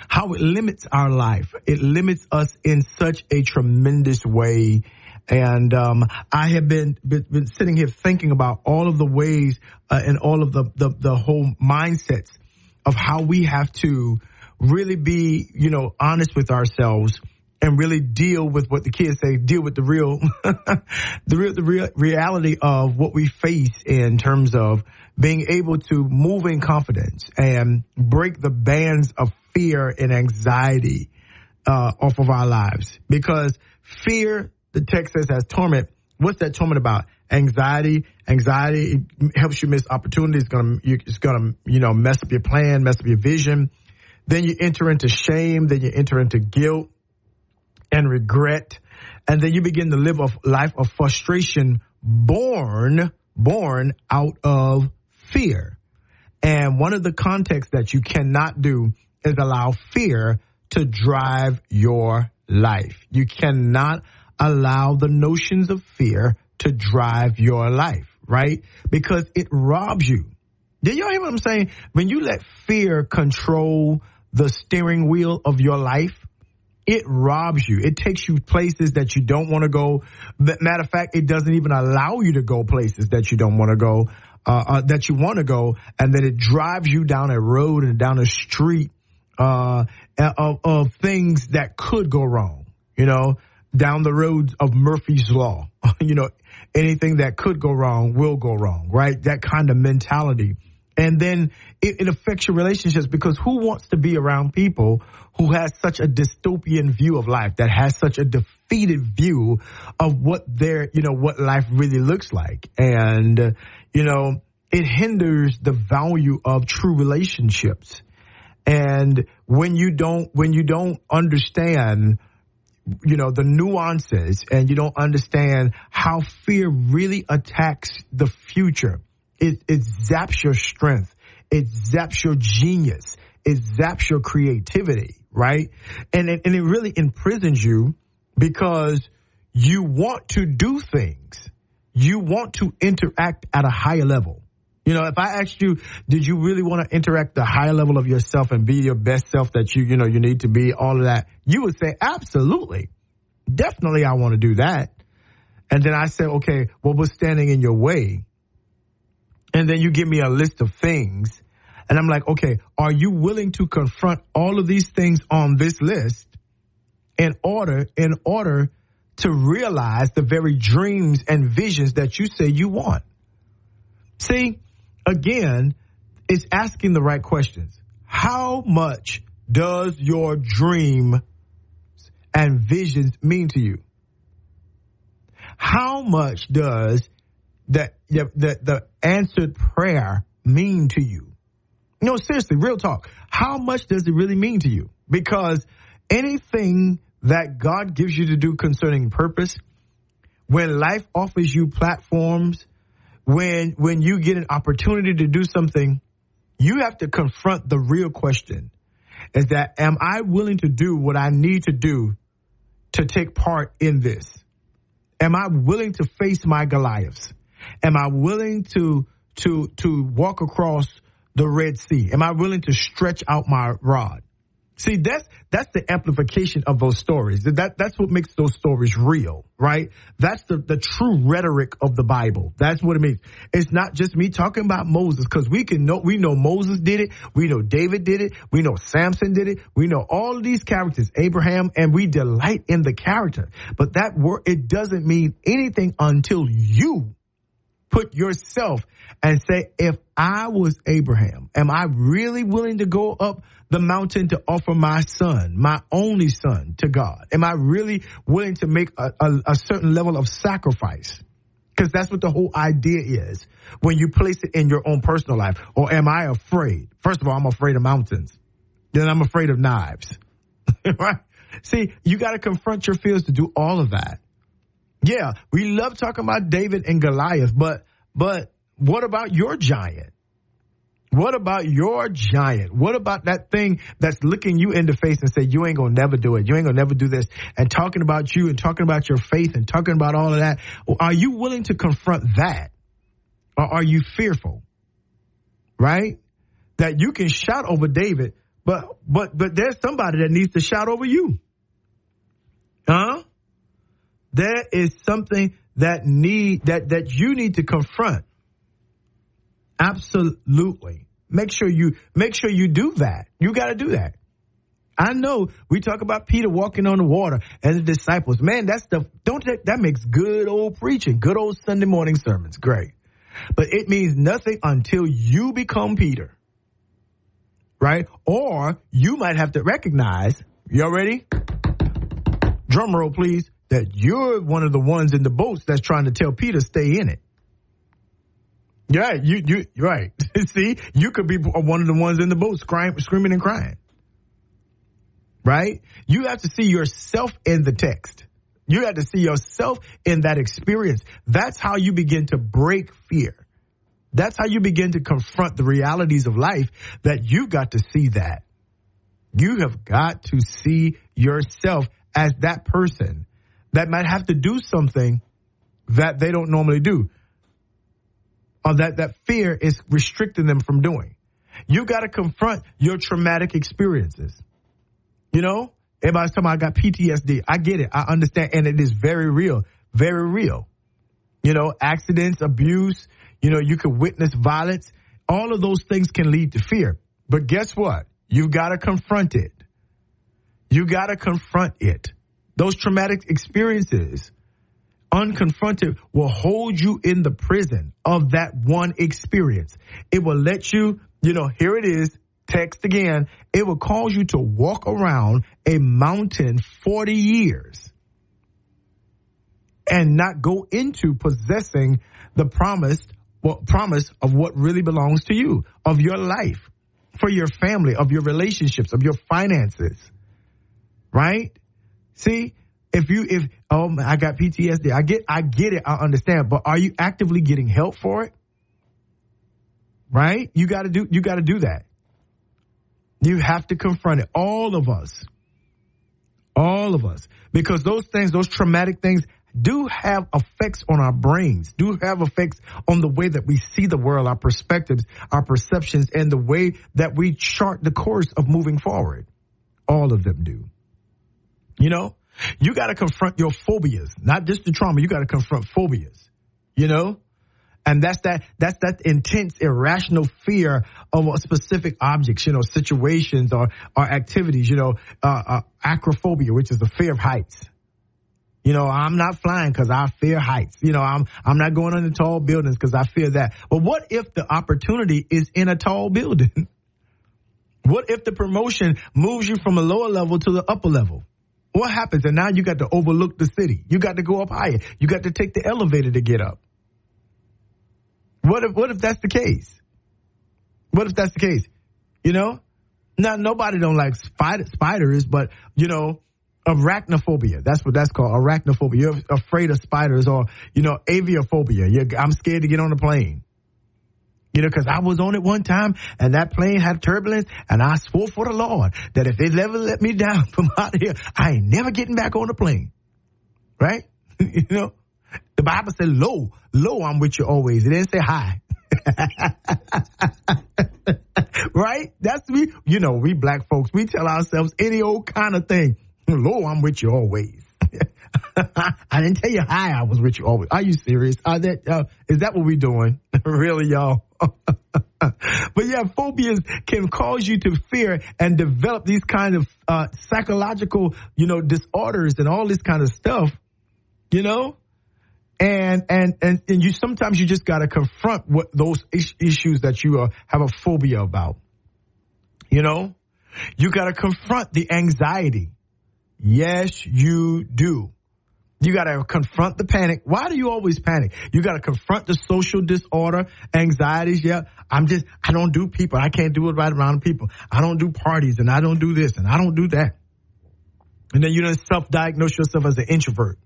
how it limits our life. It limits us in such a tremendous way. And um, I have been, been, been sitting here thinking about all of the ways uh, and all of the, the the whole mindsets of how we have to really be, you know, honest with ourselves and really deal with what the kids say, deal with the real, the real, the real reality of what we face in terms of being able to move in confidence and break the bands of fear and anxiety, uh, off of our lives. Because fear, the text says has torment. What's that torment about? Anxiety. Anxiety helps you miss opportunities. It's gonna, it's gonna, you know, mess up your plan, mess up your vision. Then you enter into shame. Then you enter into guilt and regret. And then you begin to live a life of frustration born, born out of fear. And one of the contexts that you cannot do is allow fear to drive your life. You cannot allow the notions of fear to drive your life, right? Because it robs you. Did y'all hear what I'm saying? When you let fear control the steering wheel of your life, it robs you. It takes you places that you don't want to go. Matter of fact, it doesn't even allow you to go places that you don't want to go, uh, uh, that you want to go. And then it drives you down a road and down a street, uh, of, of things that could go wrong, you know, down the roads of Murphy's Law. you know, anything that could go wrong will go wrong, right? That kind of mentality. And then it, it affects your relationships because who wants to be around people who has such a dystopian view of life, that has such a defeated view of what their, you know, what life really looks like. And, you know, it hinders the value of true relationships. And when you don't, when you don't understand, you know, the nuances and you don't understand how fear really attacks the future, it, it zaps your strength. It zaps your genius. It zaps your creativity, right? And it, and it really imprisons you because you want to do things. You want to interact at a higher level. You know, if I asked you, did you really want to interact the high level of yourself and be your best self that you, you know, you need to be, all of that, you would say, absolutely. Definitely I want to do that. And then I said, okay, what was standing in your way? And then you give me a list of things. And I'm like, okay, are you willing to confront all of these things on this list in order, in order to realize the very dreams and visions that you say you want? See, again, it's asking the right questions. How much does your dream and visions mean to you? How much does the, the, the answered prayer mean to you? No, seriously, real talk. How much does it really mean to you? Because anything that God gives you to do concerning purpose, when life offers you platforms when when you get an opportunity to do something, you have to confront the real question. Is that am I willing to do what I need to do to take part in this? Am I willing to face my Goliaths? Am I willing to to to walk across the Red Sea? Am I willing to stretch out my rod? See, that's that's the amplification of those stories. That that's what makes those stories real, right? That's the the true rhetoric of the Bible. That's what it means. It's not just me talking about Moses because we can know we know Moses did it, we know David did it, we know Samson did it, we know all of these characters, Abraham, and we delight in the character. But that word it doesn't mean anything until you put yourself and say, if I was Abraham, am I really willing to go up the mountain to offer my son, my only son to God? Am I really willing to make a, a, a certain level of sacrifice? Because that's what the whole idea is when you place it in your own personal life. Or am I afraid? First of all, I'm afraid of mountains. Then I'm afraid of knives. right? See, you got to confront your fears to do all of that. Yeah, we love talking about David and Goliath, but but what about your giant? What about your giant? What about that thing that's looking you in the face and say, you ain't gonna never do it. You ain't gonna never do this and talking about you and talking about your faith and talking about all of that. Are you willing to confront that? Or are you fearful? Right? That you can shout over David, but, but, but there's somebody that needs to shout over you. Huh? There is something that need, that, that you need to confront. Absolutely. Make sure you make sure you do that. You got to do that. I know we talk about Peter walking on the water and the disciples. Man, that's the don't that, that makes good old preaching, good old Sunday morning sermons. Great. But it means nothing until you become Peter. Right? Or you might have to recognize, y'all ready? Drum roll, please, that you're one of the ones in the boats that's trying to tell Peter stay in it. Yeah, you you right. See, you could be one of the ones in the boat scream, screaming and crying. Right? You have to see yourself in the text. You have to see yourself in that experience. That's how you begin to break fear. That's how you begin to confront the realities of life that you've got to see that. You have got to see yourself as that person that might have to do something that they don't normally do or that that fear is restricting them from doing. You got to confront your traumatic experiences. You know, everybody's talking about I got PTSD. I get it. I understand. And it is very real, very real. You know, accidents, abuse, you know, you could witness violence. All of those things can lead to fear. But guess what? You've got to confront it. You got to confront it. Those traumatic experiences, unconfronted, will hold you in the prison of that one experience. It will let you, you know, here it is, text again. It will cause you to walk around a mountain 40 years and not go into possessing the promised well, promise of what really belongs to you, of your life, for your family, of your relationships, of your finances. Right? See, if you if oh I got PTSD, I get I get it, I understand, but are you actively getting help for it? Right? You got to do you got to do that. You have to confront it. All of us. All of us. Because those things, those traumatic things do have effects on our brains, do have effects on the way that we see the world, our perspectives, our perceptions, and the way that we chart the course of moving forward. All of them do. You know, you got to confront your phobias, not just the trauma. You got to confront phobias, you know? And that's that, that's that intense, irrational fear of specific objects, you know, situations or, or activities, you know, uh, uh, acrophobia, which is the fear of heights you know, I'm not flying because I fear heights. You know, I'm I'm not going into tall buildings because I fear that. But what if the opportunity is in a tall building? what if the promotion moves you from a lower level to the upper level? What happens? And now you got to overlook the city. You got to go up higher. You got to take the elevator to get up. What if what if that's the case? What if that's the case? You know? Now nobody don't like spider, spiders, but you know, arachnophobia. That's what that's called. Arachnophobia. You're afraid of spiders or, you know, aviophobia. You're, I'm scared to get on a plane. You know, cause I was on it one time and that plane had turbulence and I swore for the Lord that if they ever let me down from out here, I ain't never getting back on the plane. Right? you know, the Bible said, lo, lo, I'm with you always. It didn't say hi. right? That's we, you know, we black folks, we tell ourselves any old kind of thing. Lord, I'm with you always. I didn't tell you hi, I was with you always. Are you serious? Are that, uh, is that what we're doing? really, y'all? but yeah, phobias can cause you to fear and develop these kind of uh, psychological, you know, disorders and all this kind of stuff, you know? And, and, and, and you sometimes you just got to confront what those is- issues that you uh, have a phobia about. You know, you got to confront the anxiety Yes, you do. You got to confront the panic. Why do you always panic? You got to confront the social disorder, anxieties. Yeah, I'm just, I don't do people. I can't do it right around people. I don't do parties and I don't do this and I don't do that. And then you don't self-diagnose yourself as an introvert.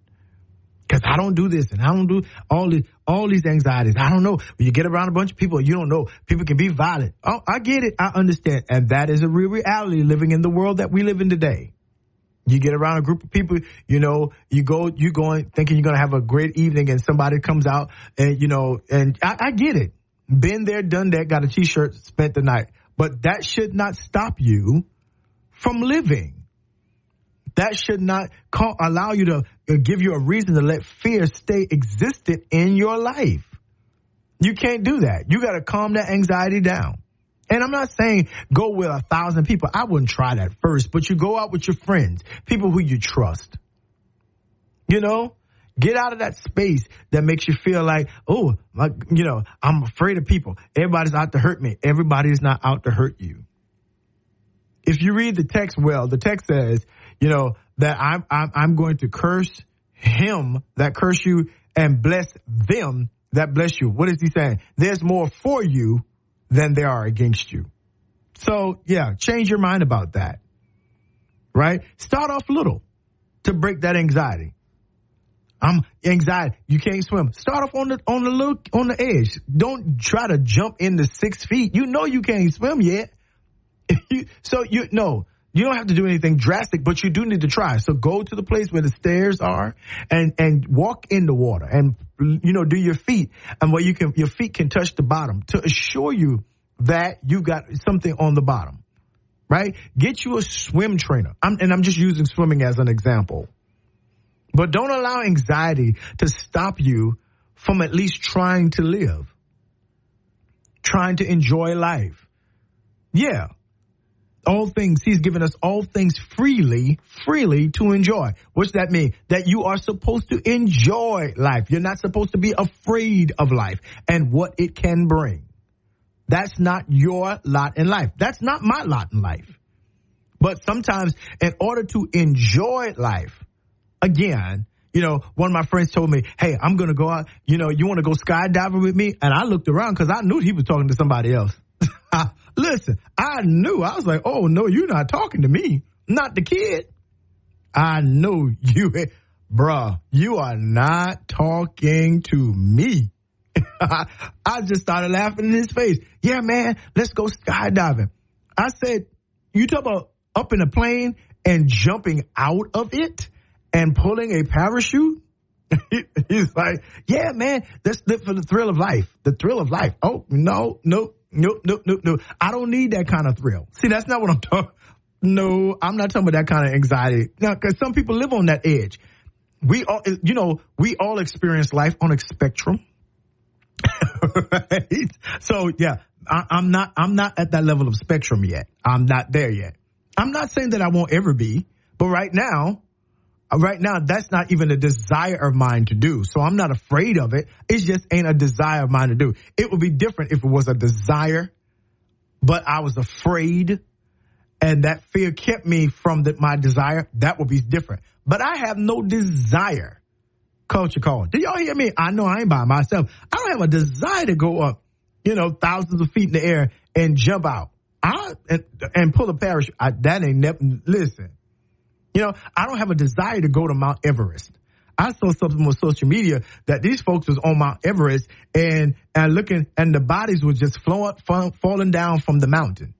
Cause I don't do this and I don't do all these, all these anxieties. I don't know. When you get around a bunch of people, you don't know. People can be violent. Oh, I get it. I understand. And that is a real reality living in the world that we live in today. You get around a group of people, you know, you go, you going thinking you're going to have a great evening and somebody comes out and, you know, and I, I get it. Been there, done that, got a t-shirt, spent the night. But that should not stop you from living. That should not call, allow you to uh, give you a reason to let fear stay existent in your life. You can't do that. You got to calm that anxiety down. And I'm not saying go with a thousand people. I wouldn't try that first, but you go out with your friends, people who you trust. You know, get out of that space that makes you feel like, oh, like, you know, I'm afraid of people. Everybody's out to hurt me. Everybody's not out to hurt you. If you read the text well, the text says, you know, that I'm, I'm, I'm going to curse him that curse you and bless them that bless you. What is he saying? There's more for you than they are against you. So yeah, change your mind about that. Right? Start off little to break that anxiety. I'm anxiety. You can't swim. Start off on the on the little on the edge. Don't try to jump into six feet. You know you can't swim yet. so you no. You don't have to do anything drastic, but you do need to try. So go to the place where the stairs are and, and walk in the water and, you know, do your feet and where you can, your feet can touch the bottom to assure you that you got something on the bottom, right? Get you a swim trainer. I'm, and I'm just using swimming as an example. But don't allow anxiety to stop you from at least trying to live, trying to enjoy life. Yeah, all things, he's given us all things freely, freely to enjoy. What's that mean? That you are supposed to enjoy life. You're not supposed to be afraid of life and what it can bring. That's not your lot in life. That's not my lot in life. But sometimes in order to enjoy life, again, you know, one of my friends told me, Hey, I'm going to go out. You know, you want to go skydiving with me? And I looked around because I knew he was talking to somebody else. Listen, I knew. I was like, oh, no, you're not talking to me. Not the kid. I know you, bruh, you are not talking to me. I just started laughing in his face. Yeah, man, let's go skydiving. I said, you talk about up in a plane and jumping out of it and pulling a parachute? He's like, yeah, man, that's for the thrill of life. The thrill of life. Oh, no, no, Nope, nope, nope, nope. I don't need that kind of thrill. See, that's not what I'm talking. No, I'm not talking about that kind of anxiety. Now, because some people live on that edge. We all, you know, we all experience life on a spectrum. right? So yeah, I, I'm not, I'm not at that level of spectrum yet. I'm not there yet. I'm not saying that I won't ever be, but right now, right now, that's not even a desire of mine to do. So I'm not afraid of it. It just ain't a desire of mine to do. It would be different if it was a desire, but I was afraid and that fear kept me from the, my desire. That would be different. But I have no desire. Culture call. Do y'all hear me? I know I ain't by myself. I don't have a desire to go up, you know, thousands of feet in the air and jump out. I and, and pull a parachute. I, that ain't never. Listen, you know, I don't have a desire to go to Mount Everest. I saw something on social media that these folks was on Mount Everest and and looking and the bodies were just flowing, falling down from the mountain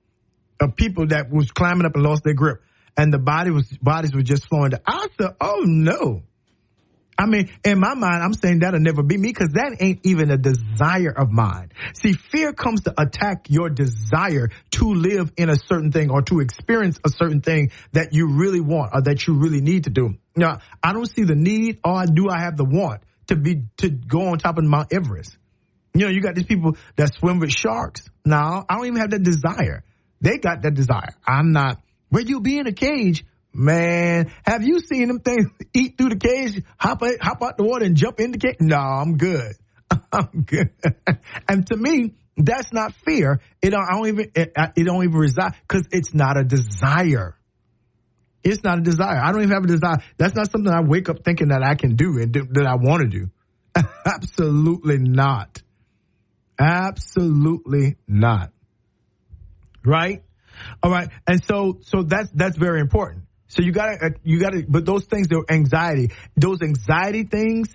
of people that was climbing up and lost their grip and the body was bodies were just flowing down. I said, "Oh no." I mean, in my mind, I'm saying that'll never be me because that ain't even a desire of mine. See, fear comes to attack your desire to live in a certain thing or to experience a certain thing that you really want or that you really need to do. Now, I don't see the need or do I have the want to be, to go on top of Mount Everest. You know, you got these people that swim with sharks. Now, I don't even have that desire. They got that desire. I'm not, where you be in a cage Man, have you seen them things eat through the cage, hop out, hop out the water and jump in the cage? No, I'm good. I'm good. and to me, that's not fear. It don't, I don't even, it, it don't even reside because it's not a desire. It's not a desire. I don't even have a desire. That's not something I wake up thinking that I can do and do, that I want to do. Absolutely not. Absolutely not. Right? All right. And so, so that's, that's very important. So you gotta, uh, you gotta, but those things, they're anxiety. Those anxiety things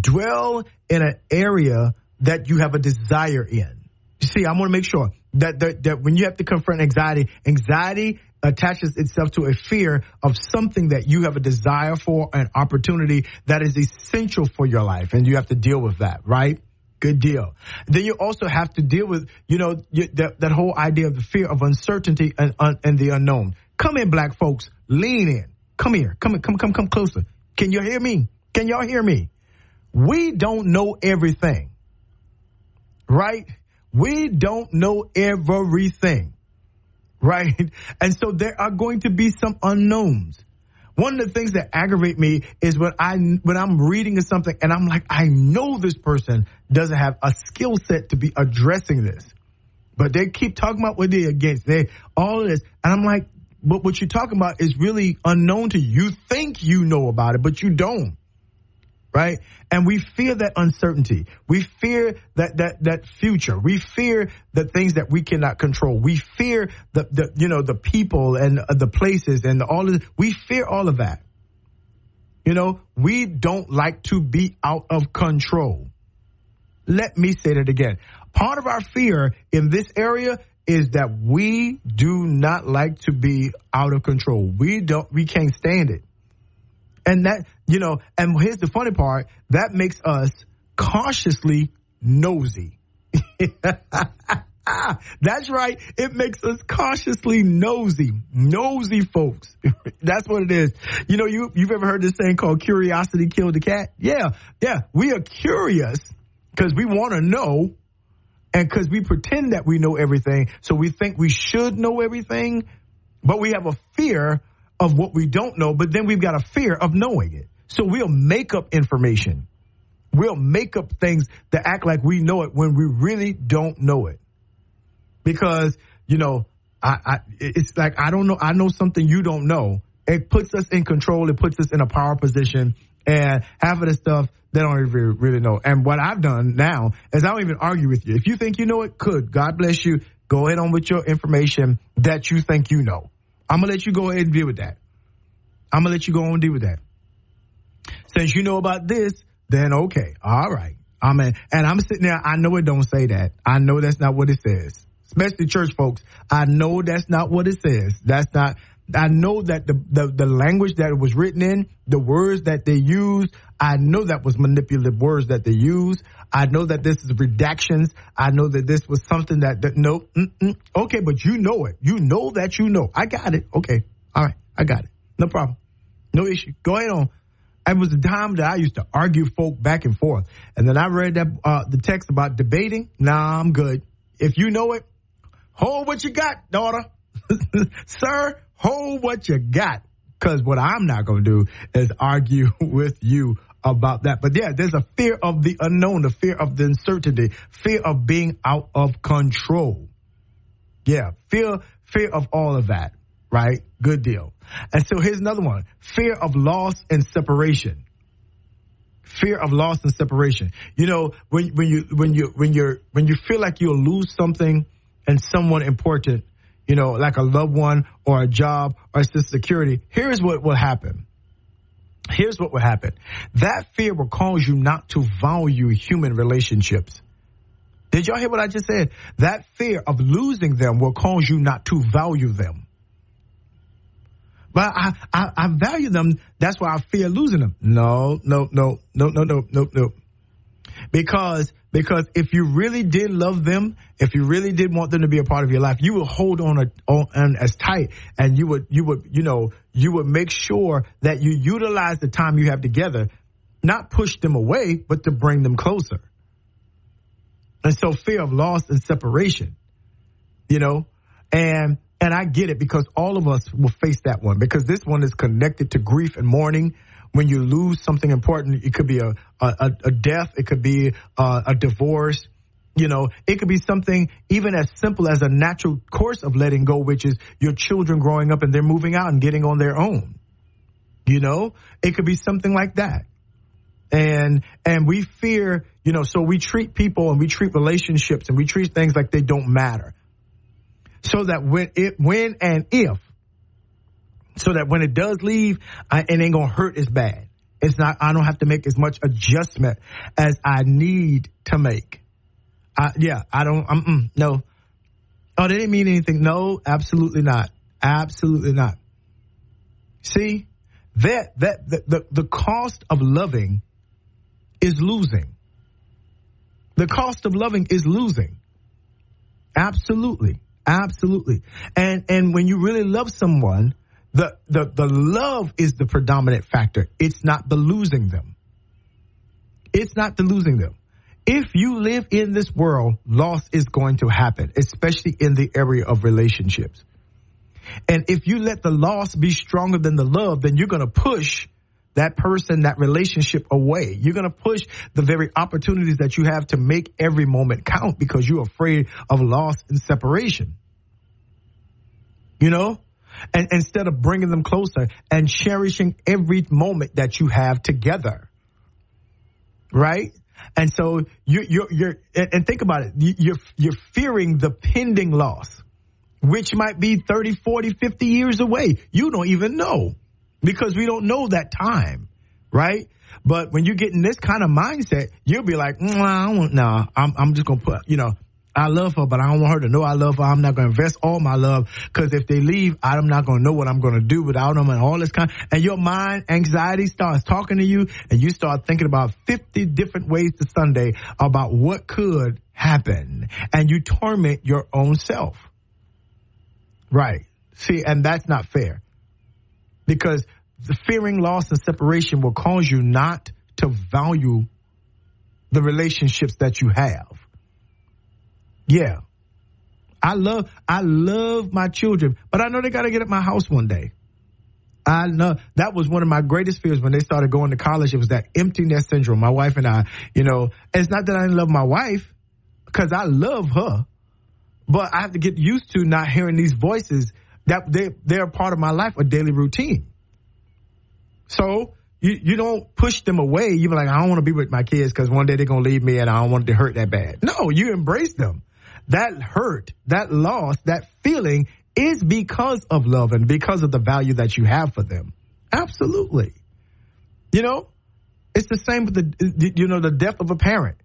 dwell in an area that you have a desire in. You see, I want to make sure that, that, that when you have to confront anxiety, anxiety attaches itself to a fear of something that you have a desire for, an opportunity that is essential for your life, and you have to deal with that, right? Good deal. Then you also have to deal with, you know, that, that whole idea of the fear of uncertainty and, and the unknown. Come in, black folks. Lean in. Come here. Come, come, come, come closer. Can you hear me? Can y'all hear me? We don't know everything. Right? We don't know everything. Right? And so there are going to be some unknowns. One of the things that aggravate me is when I when I'm reading something and I'm like, I know this person doesn't have a skill set to be addressing this, but they keep talking about what they against, they all this, and I'm like, but what you're talking about is really unknown to you. You think you know about it, but you don't. Right? And we fear that uncertainty. We fear that, that, that future. We fear the things that we cannot control. We fear the, the, you know, the people and uh, the places and all of, we fear all of that. You know, we don't like to be out of control. Let me say that again. Part of our fear in this area is that we do not like to be out of control. We don't, we can't stand it. And that, you know, and here's the funny part that makes us cautiously nosy. That's right. It makes us cautiously nosy. Nosy folks. That's what it is. You know, you, you've ever heard this saying called curiosity killed the cat? Yeah. Yeah. We are curious because we want to know and because we pretend that we know everything. So we think we should know everything, but we have a fear of what we don't know, but then we've got a fear of knowing it. So we'll make up information. We'll make up things that act like we know it when we really don't know it. Because, you know, I, I, it's like, I don't know, I know something you don't know. It puts us in control. It puts us in a power position and half of the stuff they don't even really know. And what I've done now is I don't even argue with you. If you think you know it, could God bless you. Go ahead on with your information that you think you know. I'm gonna let you go ahead and deal with that. I'm gonna let you go on and deal with that. Since you know about this, then okay, all right. I'm in, and I'm sitting there. I know it don't say that. I know that's not what it says. Especially church folks. I know that's not what it says. That's not. I know that the, the, the language that it was written in, the words that they used, I know that was manipulative words that they used. I know that this is redactions. I know that this was something that, that no, mm-mm. okay, but you know it. You know that you know. I got it. Okay. All right. I got it. No problem. No issue. Go ahead on. It was the time that I used to argue folk back and forth. And then I read that, uh, the text about debating. Nah, I'm good. If you know it, hold what you got, daughter. Sir, hold what you got. Cause what I'm not going to do is argue with you about that. But yeah, there's a fear of the unknown, the fear of the uncertainty, fear of being out of control. Yeah, fear, fear of all of that, right? Good deal. And so here's another one. Fear of loss and separation. Fear of loss and separation. You know, when, when you, when you, when you're, when you feel like you'll lose something and someone important, you know, like a loved one or a job or social security, here's what will happen. Here's what will happen. That fear will cause you not to value human relationships. Did y'all hear what I just said? That fear of losing them will cause you not to value them. But I, I, I value them. That's why I fear losing them. No, no, no, no, no, no, no, no. Because because if you really did love them, if you really did want them to be a part of your life, you would hold on, a, on as tight and you would, you would, you know, you would make sure that you utilize the time you have together, not push them away, but to bring them closer. And so fear of loss and separation, you know, and, and I get it because all of us will face that one because this one is connected to grief and mourning when you lose something important, it could be a, a, a death, it could be a, a divorce, you know, it could be something even as simple as a natural course of letting go, which is your children growing up and they're moving out and getting on their own. You know, it could be something like that. And, and we fear, you know, so we treat people and we treat relationships and we treat things like they don't matter. So that when it, when and if so that when it does leave, I, it ain't gonna hurt as bad. It's not, I don't have to make as much adjustment as I need to make. I, yeah, I don't, um, no. Oh, they didn't mean anything. No, absolutely not. Absolutely not. See, that, that, the, the, the cost of loving is losing. The cost of loving is losing. Absolutely. Absolutely. And, and when you really love someone, the, the, the love is the predominant factor. It's not the losing them. It's not the losing them. If you live in this world, loss is going to happen, especially in the area of relationships. And if you let the loss be stronger than the love, then you're going to push that person, that relationship away. You're going to push the very opportunities that you have to make every moment count because you're afraid of loss and separation. You know, and instead of bringing them closer and cherishing every moment that you have together. Right? And so you, you're, you're, and think about it. You're, you're fearing the pending loss, which might be 30, 40, 50 years away. You don't even know because we don't know that time. Right? But when you get in this kind of mindset, you'll be like, nah, nah, I'm, I'm just going to put, you know, I love her, but I don't want her to know I love her. I'm not going to invest all my love because if they leave, I'm not going to know what I'm going to do without them and all this kind. And your mind, anxiety starts talking to you and you start thinking about 50 different ways to Sunday about what could happen and you torment your own self. Right. See, and that's not fair because the fearing loss and separation will cause you not to value the relationships that you have. Yeah. I love I love my children, but I know they got to get at my house one day. I know that was one of my greatest fears when they started going to college. It was that empty nest syndrome. My wife and I, you know, it's not that I didn't love my wife because I love her, but I have to get used to not hearing these voices that they they're part of my life, a daily routine. So you, you don't push them away. You're like, I don't want to be with my kids because one day they're to leave me and I don't want to hurt that bad. No, you embrace them. That hurt, that loss, that feeling is because of love and because of the value that you have for them. Absolutely. You know, it's the same with the, you know, the death of a parent.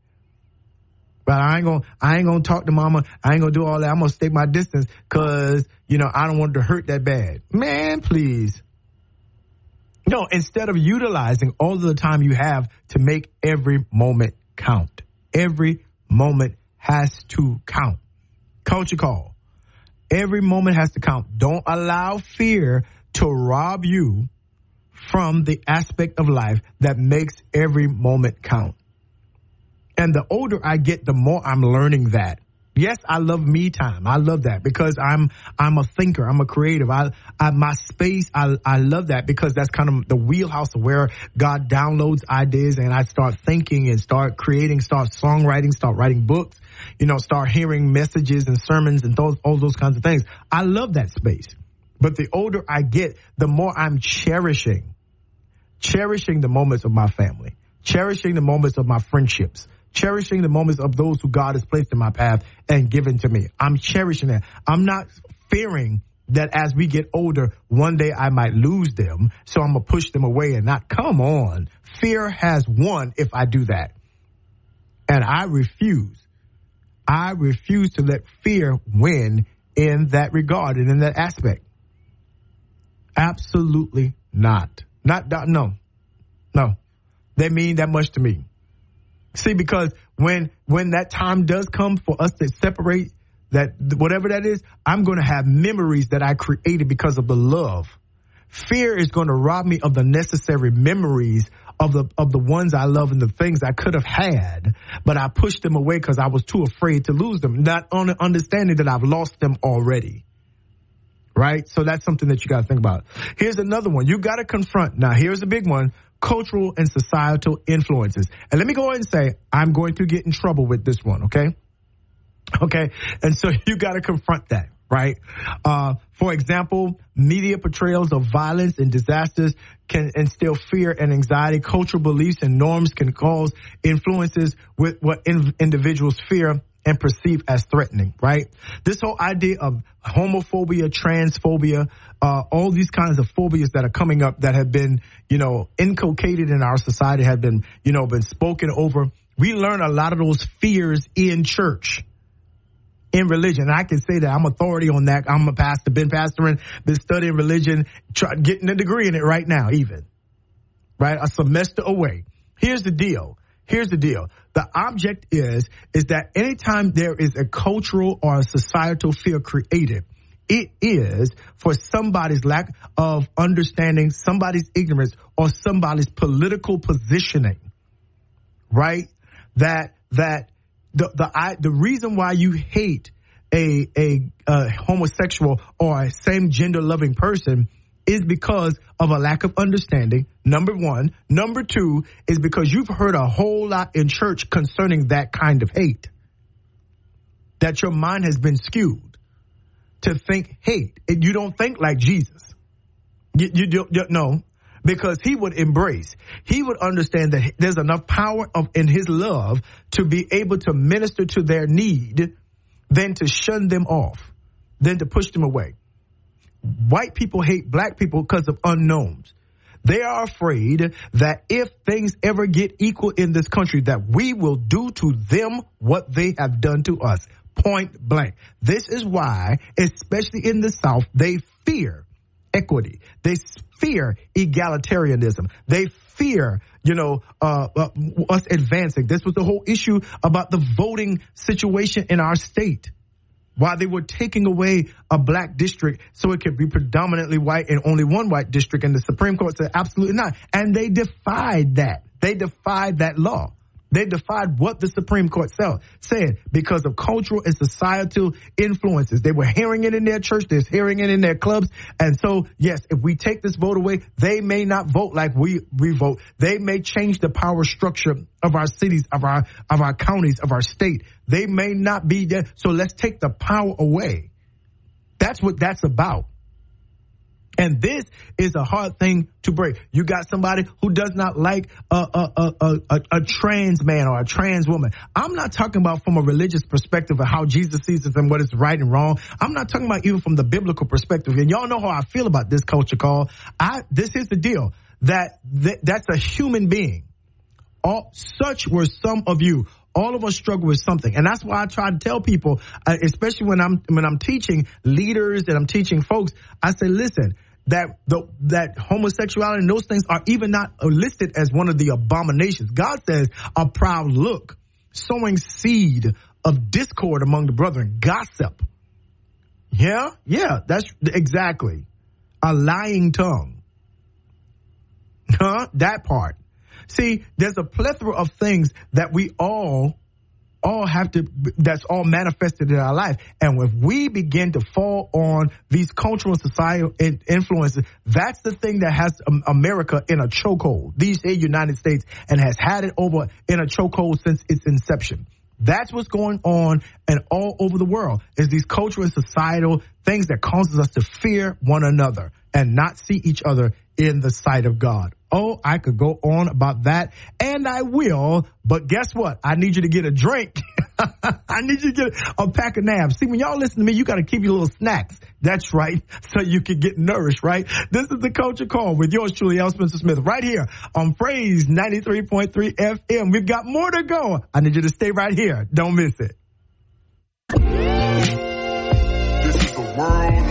But I ain't gonna, I ain't gonna talk to mama. I ain't gonna do all that. I'm gonna stay my distance because, you know, I don't want to hurt that bad. Man, please. No, instead of utilizing all the time you have to make every moment count. Every moment has to count. Culture call. Every moment has to count. Don't allow fear to rob you from the aspect of life that makes every moment count. And the older I get, the more I'm learning that. Yes, I love me time. I love that because I'm I'm a thinker. I'm a creative. I, I my space. I I love that because that's kind of the wheelhouse of where God downloads ideas and I start thinking and start creating, start songwriting, start writing books. You know, start hearing messages and sermons and those all those kinds of things. I love that space. But the older I get, the more I'm cherishing, cherishing the moments of my family, cherishing the moments of my friendships cherishing the moments of those who God has placed in my path and given to me. I'm cherishing that. I'm not fearing that as we get older, one day I might lose them. So I'm going to push them away and not come on. Fear has won if I do that. And I refuse. I refuse to let fear win in that regard and in that aspect. Absolutely not. Not, no, no. They mean that much to me. See, because when when that time does come for us to separate that whatever that is, I'm going to have memories that I created because of the love. Fear is going to rob me of the necessary memories of the of the ones I love and the things I could have had, but I pushed them away because I was too afraid to lose them, not on understanding that I've lost them already. Right? So that's something that you got to think about. Here's another one. You got to confront. Now, here's a big one cultural and societal influences. And let me go ahead and say, I'm going to get in trouble with this one, okay? Okay. And so you got to confront that, right? Uh, for example, media portrayals of violence and disasters can instill fear and anxiety. Cultural beliefs and norms can cause influences with what in- individuals fear and perceive as threatening, right? This whole idea of homophobia, transphobia, uh, all these kinds of phobias that are coming up that have been, you know, inculcated in our society have been, you know, been spoken over. We learn a lot of those fears in church. In religion, I can say that I'm authority on that. I'm a pastor, been pastoring, been studying religion, try, getting a degree in it right now, even right, a semester away. Here's the deal: Here's the deal. The object is, is that anytime there is a cultural or a societal fear created, it is for somebody's lack of understanding, somebody's ignorance, or somebody's political positioning, right? That, that the, the, I, the reason why you hate a, a, a homosexual or a same gender loving person is because of a lack of understanding. Number one. Number two is because you've heard a whole lot in church concerning that kind of hate. That your mind has been skewed to think hate. And you don't think like Jesus. You, you don't, no, because he would embrace, he would understand that there's enough power of in his love to be able to minister to their need than to shun them off, than to push them away. White people hate black people because of unknowns. They are afraid that if things ever get equal in this country, that we will do to them what they have done to us. Point blank. This is why, especially in the South, they fear equity. They fear egalitarianism. They fear, you know, uh, uh, us advancing. This was the whole issue about the voting situation in our state. Why they were taking away a black district so it could be predominantly white and only one white district, and the Supreme Court said absolutely not. And they defied that. They defied that law. They defied what the Supreme Court said because of cultural and societal influences. They were hearing it in their church. They're hearing it in their clubs. And so, yes, if we take this vote away, they may not vote like we, we vote. They may change the power structure of our cities, of our, of our counties, of our state. They may not be there. So let's take the power away. That's what that's about. And this is a hard thing to break. You got somebody who does not like a, a, a, a, a trans man or a trans woman. I'm not talking about from a religious perspective of how Jesus sees it and what is right and wrong. I'm not talking about even from the biblical perspective. And y'all know how I feel about this culture call. I, this is the deal that th- that's a human being. All, such were some of you all of us struggle with something and that's why i try to tell people uh, especially when i'm when i'm teaching leaders and i'm teaching folks i say listen that the, that homosexuality and those things are even not listed as one of the abominations. God says a proud look, sowing seed of discord among the brethren, gossip. Yeah, yeah, that's exactly a lying tongue. Huh? That part. See, there's a plethora of things that we all all have to that's all manifested in our life. And if we begin to fall on these cultural and societal influences that's the thing that has america in a chokehold. These united states and has had it over in a chokehold since its inception. That's what's going on and all over the world is these cultural and societal things that causes us to fear one another and not see each other in the sight of God. Oh, I could go on about that and I will, but guess what? I need you to get a drink. I need you to get a pack of nabs. See, when y'all listen to me, you got to keep your little snacks. That's right. So you can get nourished, right? This is the culture call with yours truly, L. Spencer Smith, right here on Praise 93.3 FM. We've got more to go. I need you to stay right here. Don't miss it. This is the world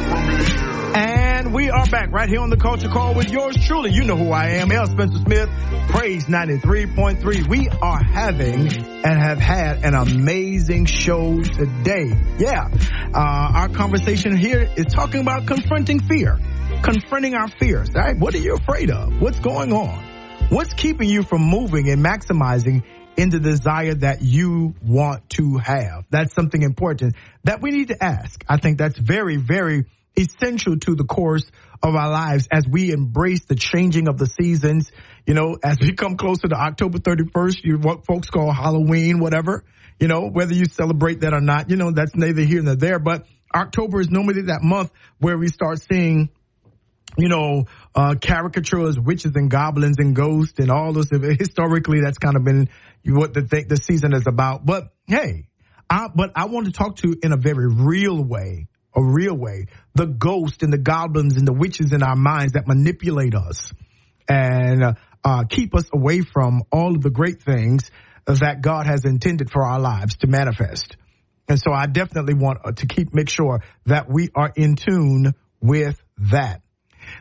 we are back right here on the Culture Call with yours truly. You know who I am, L. Spencer Smith, Praise 93.3. We are having and have had an amazing show today. Yeah. Uh, our conversation here is talking about confronting fear, confronting our fears. Right. What are you afraid of? What's going on? What's keeping you from moving and maximizing in the desire that you want to have? That's something important that we need to ask. I think that's very, very essential to the course of our lives as we embrace the changing of the seasons. You know, as we come closer to October 31st, you what folks call Halloween, whatever, you know, whether you celebrate that or not, you know, that's neither here nor there. But October is normally that month where we start seeing you know, uh, caricatures, witches and goblins and ghosts and all those. Historically, that's kind of been what the th- the season is about. But hey, I, but I want to talk to you in a very real way a real way. The ghosts and the goblins and the witches in our minds that manipulate us and uh, keep us away from all of the great things that God has intended for our lives to manifest. And so I definitely want uh, to keep make sure that we are in tune with that.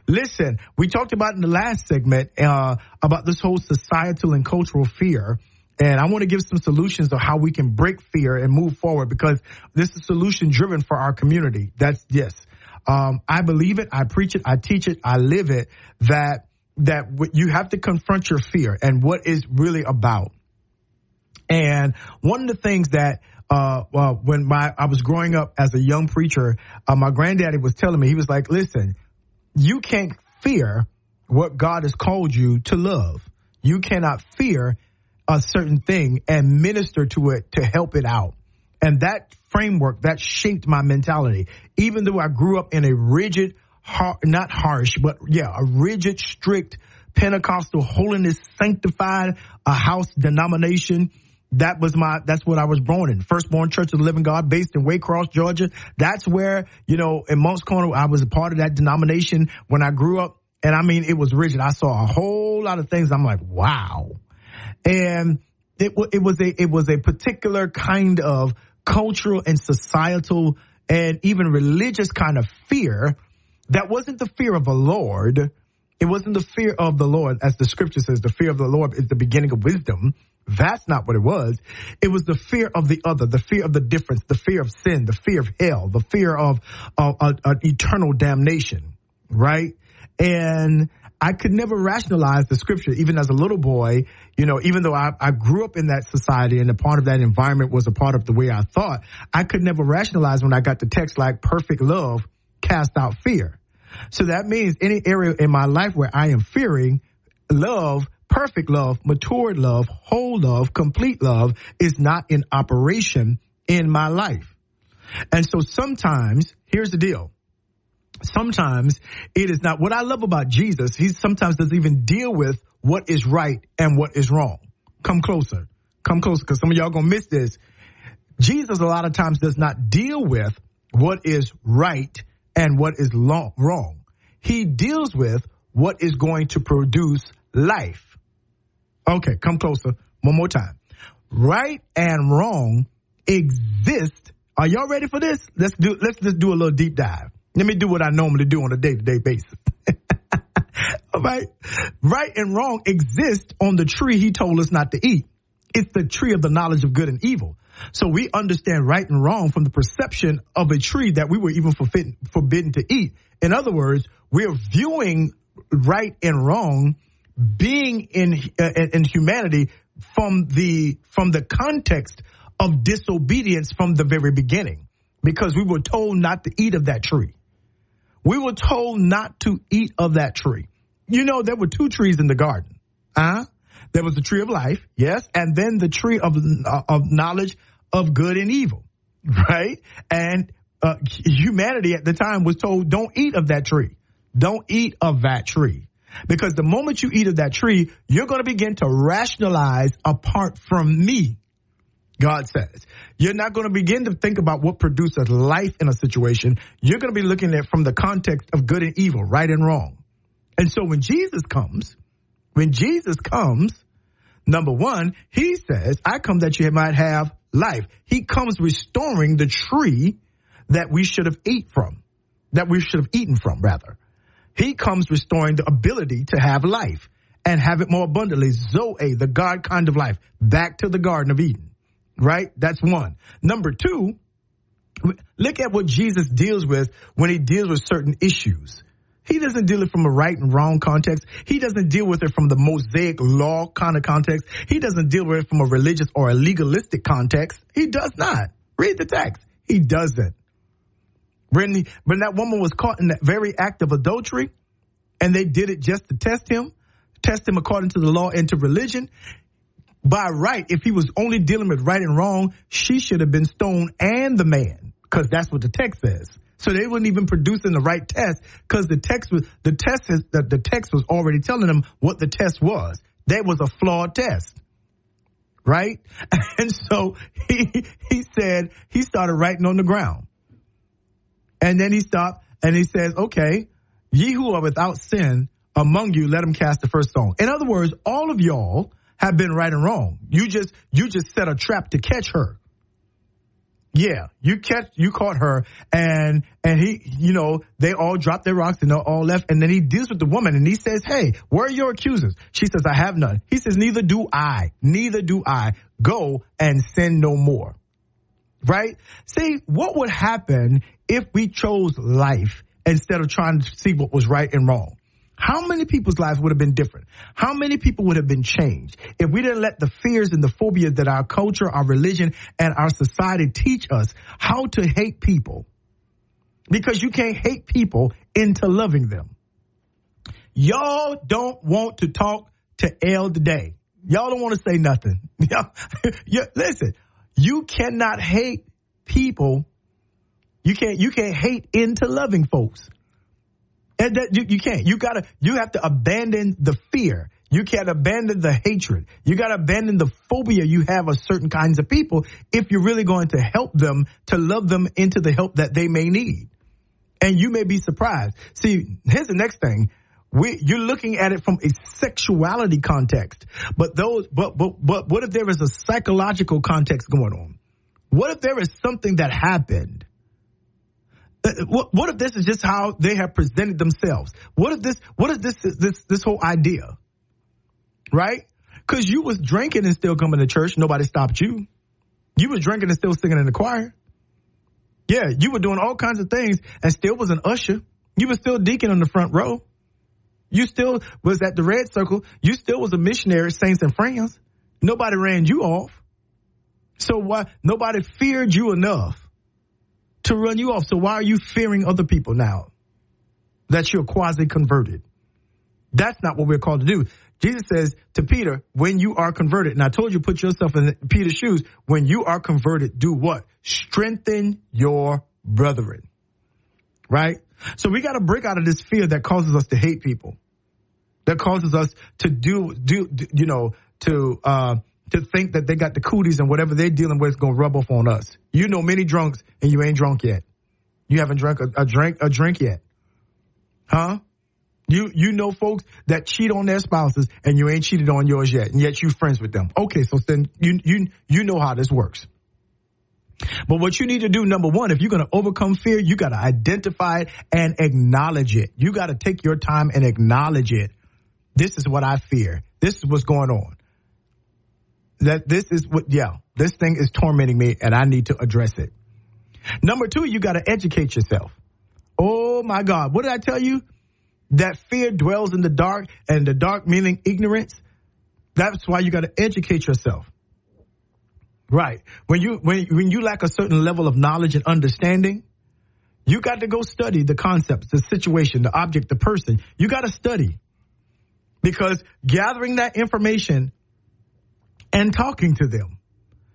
Listen, we talked about in the last segment uh, about this whole societal and cultural fear and I want to give some solutions of how we can break fear and move forward because this is solution driven for our community. That's yes. Um, I believe it. I preach it. I teach it. I live it that, that you have to confront your fear and what is really about. And one of the things that uh, when my I was growing up as a young preacher, uh, my granddaddy was telling me he was like, "Listen, you can't fear what God has called you to love. You cannot fear a certain thing and minister to it to help it out. And that framework, that shaped my mentality. Even though I grew up in a rigid, not harsh, but yeah, a rigid, strict Pentecostal holiness sanctified a house denomination. That was my, that's what I was born in. Firstborn Church of the Living God based in Waycross, Georgia. That's where, you know, in Moncks Corner, I was a part of that denomination when I grew up. And I mean, it was rigid. I saw a whole lot of things. I'm like, wow and it, it was a it was a particular kind of cultural and societal and even religious kind of fear that wasn't the fear of the Lord. It wasn't the fear of the Lord, as the scripture says, the fear of the Lord is the beginning of wisdom. That's not what it was. It was the fear of the other, the fear of the difference, the fear of sin, the fear of hell, the fear of, of, of eternal damnation, right? And I could never rationalize the scripture, even as a little boy, you know, even though I, I, grew up in that society and a part of that environment was a part of the way I thought, I could never rationalize when I got the text like perfect love cast out fear. So that means any area in my life where I am fearing love, perfect love, matured love, whole love, complete love is not in operation in my life. And so sometimes, here's the deal sometimes it is not what I love about Jesus. He sometimes doesn't even deal with what is right and what is wrong. Come closer. Come closer because some of y'all gonna miss this. Jesus a lot of times does not deal with what is right and what is long, wrong. He deals with what is going to produce life. Okay, come closer. One more time. Right and wrong exist. Are y'all ready for this? Let's do let's just do a little deep dive. Let me do what I normally do on a day to day basis. All right. Right and wrong exist on the tree he told us not to eat. It's the tree of the knowledge of good and evil. So we understand right and wrong from the perception of a tree that we were even forbidden, forbidden to eat. In other words, we're viewing right and wrong being in, uh, in humanity from the, from the context of disobedience from the very beginning because we were told not to eat of that tree. We were told not to eat of that tree. You know, there were two trees in the garden. Huh? There was the tree of life, yes, and then the tree of, uh, of knowledge of good and evil, right? And uh, humanity at the time was told, don't eat of that tree. Don't eat of that tree. Because the moment you eat of that tree, you're going to begin to rationalize apart from me. God says. You're not going to begin to think about what produces life in a situation. You're going to be looking at from the context of good and evil, right and wrong. And so when Jesus comes, when Jesus comes, number one, he says, I come that you might have life. He comes restoring the tree that we should have ate from, that we should have eaten from, rather. He comes restoring the ability to have life and have it more abundantly. Zoe, the God kind of life, back to the Garden of Eden right? That's one. Number two, look at what Jesus deals with when he deals with certain issues. He doesn't deal it from a right and wrong context. He doesn't deal with it from the Mosaic law kind of context. He doesn't deal with it from a religious or a legalistic context. He does not. Read the text. He doesn't. When, when that woman was caught in that very act of adultery and they did it just to test him, test him according to the law and to religion, by right, if he was only dealing with right and wrong, she should have been stoned and the man, because that's what the text says. So they weren't even producing the right test because the text was the test is that the text was already telling them what the test was. That was a flawed test. Right? And so he he said he started writing on the ground. And then he stopped and he says, Okay, ye who are without sin among you, let him cast the first stone. In other words, all of y'all have been right and wrong. You just you just set a trap to catch her. Yeah, you catch you caught her and and he you know they all dropped their rocks and they all left and then he deals with the woman and he says, "Hey, where are your accusers?" She says, "I have none." He says, "Neither do I. Neither do I. Go and sin no more." Right? See, what would happen if we chose life instead of trying to see what was right and wrong? How many people's lives would have been different? How many people would have been changed if we didn't let the fears and the phobias that our culture, our religion, and our society teach us how to hate people? Because you can't hate people into loving them. Y'all don't want to talk to L today. Y'all don't want to say nothing. listen, you cannot hate people. You can't, you can't hate into loving folks. And that you, you can't. You gotta, you have to abandon the fear. You can't abandon the hatred. You gotta abandon the phobia you have of certain kinds of people if you're really going to help them to love them into the help that they may need. And you may be surprised. See, here's the next thing. We, you're looking at it from a sexuality context, but those, but, but, but what if there is a psychological context going on? What if there is something that happened? Uh, What, what if this is just how they have presented themselves? What if this, what is this, this, this whole idea? Right? Cause you was drinking and still coming to church. Nobody stopped you. You was drinking and still singing in the choir. Yeah, you were doing all kinds of things and still was an usher. You were still deacon on the front row. You still was at the red circle. You still was a missionary, saints and friends. Nobody ran you off. So why nobody feared you enough to run you off? So why are you fearing other people now that you're quasi converted? That's not what we're called to do. Jesus says to Peter, when you are converted, and I told you put yourself in Peter's shoes, when you are converted, do what? Strengthen your brethren. Right? So we got to break out of this fear that causes us to hate people. That causes us to do, do, do you know, to, uh, to think that they got the cooties and whatever they're dealing with is going to rub off on us. You know many drunks and you ain't drunk yet. You haven't drunk a, a drink, a drink yet. Huh? You, you know folks that cheat on their spouses and you ain't cheated on yours yet and yet you friends with them. Okay. So then you, you, you know how this works. But what you need to do, number one, if you're going to overcome fear, you got to identify it and acknowledge it. You got to take your time and acknowledge it. This is what I fear. This is what's going on. That this is what, yeah, this thing is tormenting me and I need to address it. Number two, you got to educate yourself. Oh my God. What did I tell you? That fear dwells in the dark and the dark meaning ignorance. That's why you got to educate yourself. Right. When you when when you lack a certain level of knowledge and understanding, you got to go study the concepts, the situation, the object, the person. You got to study. Because gathering that information and talking to them,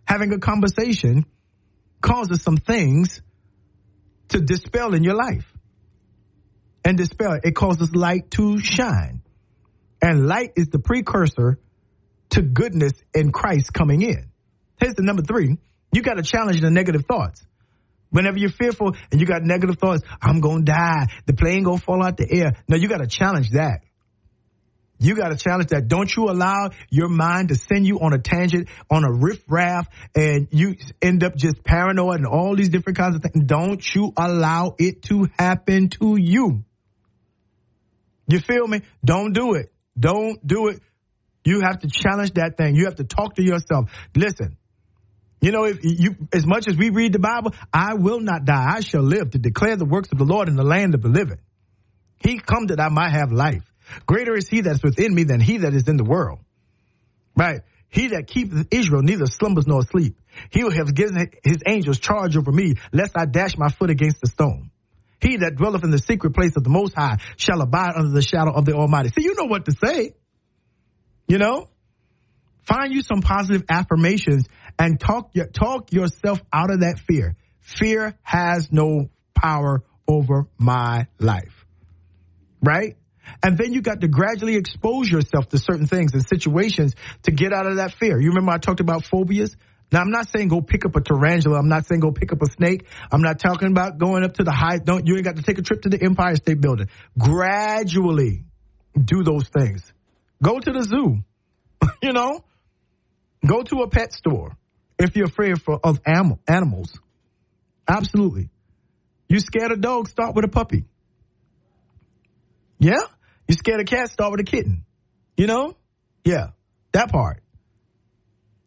having a conversation causes some things to dispel in your life. And dispel, it causes light to shine. And light is the precursor to goodness in Christ coming in. Here's the number three. You got to challenge the negative thoughts. Whenever you're fearful and you got negative thoughts, I'm going to die. The plane going to fall out the air. No, you got to challenge that. You got to challenge that. Don't you allow your mind to send you on a tangent, on a riff raff, and you end up just paranoid and all these different kinds of things. Don't you allow it to happen to you. You feel me? Don't do it. Don't do it. You have to challenge that thing. You have to talk to yourself. Listen, you know, if you, as much as we read the Bible, I will not die. I shall live to declare the works of the Lord in the land of the living. He come that I might have life. Greater is he that's within me than he that is in the world. Right? He that keepeth Israel neither slumbers nor sleep. He will have given his angels charge over me, lest I dash my foot against the stone. He that dwelleth in the secret place of the Most High shall abide under the shadow of the Almighty. See, you know what to say. You know? Find you some positive affirmations and talk, talk yourself out of that fear. Fear has no power over my life. Right? And then you got to gradually expose yourself to certain things and situations to get out of that fear. You remember I talked about phobias? Now I'm not saying go pick up a tarantula. I'm not saying go pick up a snake. I'm not talking about going up to the high. Don't, you ain't got to take a trip to the Empire State Building. Gradually do those things. Go to the zoo. you know, go to a pet store if you're afraid for, of animal, animals. Absolutely. You scared of dogs, start with a puppy. Yeah? You scared of cats, start with a kitten. You know? Yeah. That part.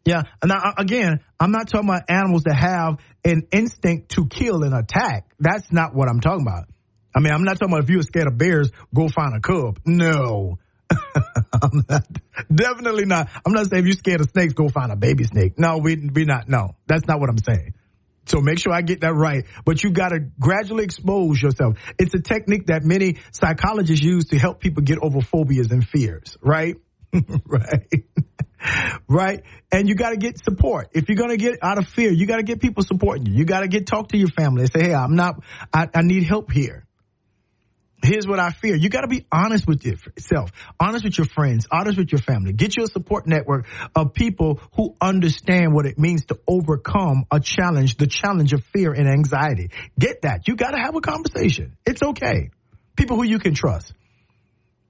Yeah. Now, again, I'm not talking about animals that have an instinct to kill and attack. That's not what I'm talking about. I mean, I'm not talking about if you're scared of bears, go find a cub. No. I'm not, definitely not. I'm not saying if you're scared of snakes, go find a baby snake. No, we we not. No, that's not what I'm saying. So make sure I get that right. But you got to gradually expose yourself. It's a technique that many psychologists use to help people get over phobias and fears, right? right. right. And you got to get support. If you're going to get out of fear, you got to get people supporting you. You got to get talk to your family and say, Hey, I'm not, I, I need help here. Here's what I fear. You got to be honest with yourself, honest with your friends, honest with your family. Get you a support network of people who understand what it means to overcome a challenge, the challenge of fear and anxiety. Get that. You got to have a conversation. It's okay. People who you can trust.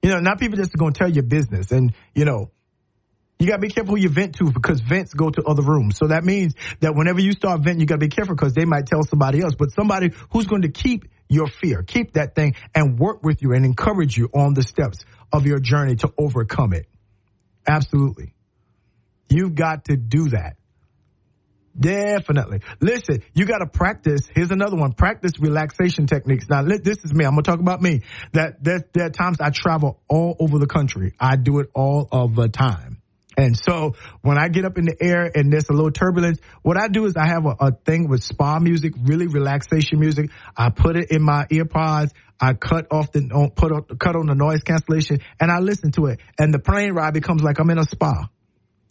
You know, not people just going to tell your business and, you know, You gotta be careful who you vent to because vents go to other rooms. So that means that whenever you start venting, you gotta be careful because they might tell somebody else, but somebody who's going to keep your fear, keep that thing and work with you and encourage you on the steps of your journey to overcome it. Absolutely. You've got to do that. Definitely. Listen, you got to practice. Here's another one. Practice relaxation techniques. Now, this is me. I'm going to talk about me. That there, there are times I travel all over the country. I do it all of the time. And so when I get up in the air and there's a little turbulence, what I do is I have a, a thing with spa music, really relaxation music. I put it in my earpods. I cut off the, put cut on the noise cancellation and I listen to it. And the plane ride becomes like I'm in a spa.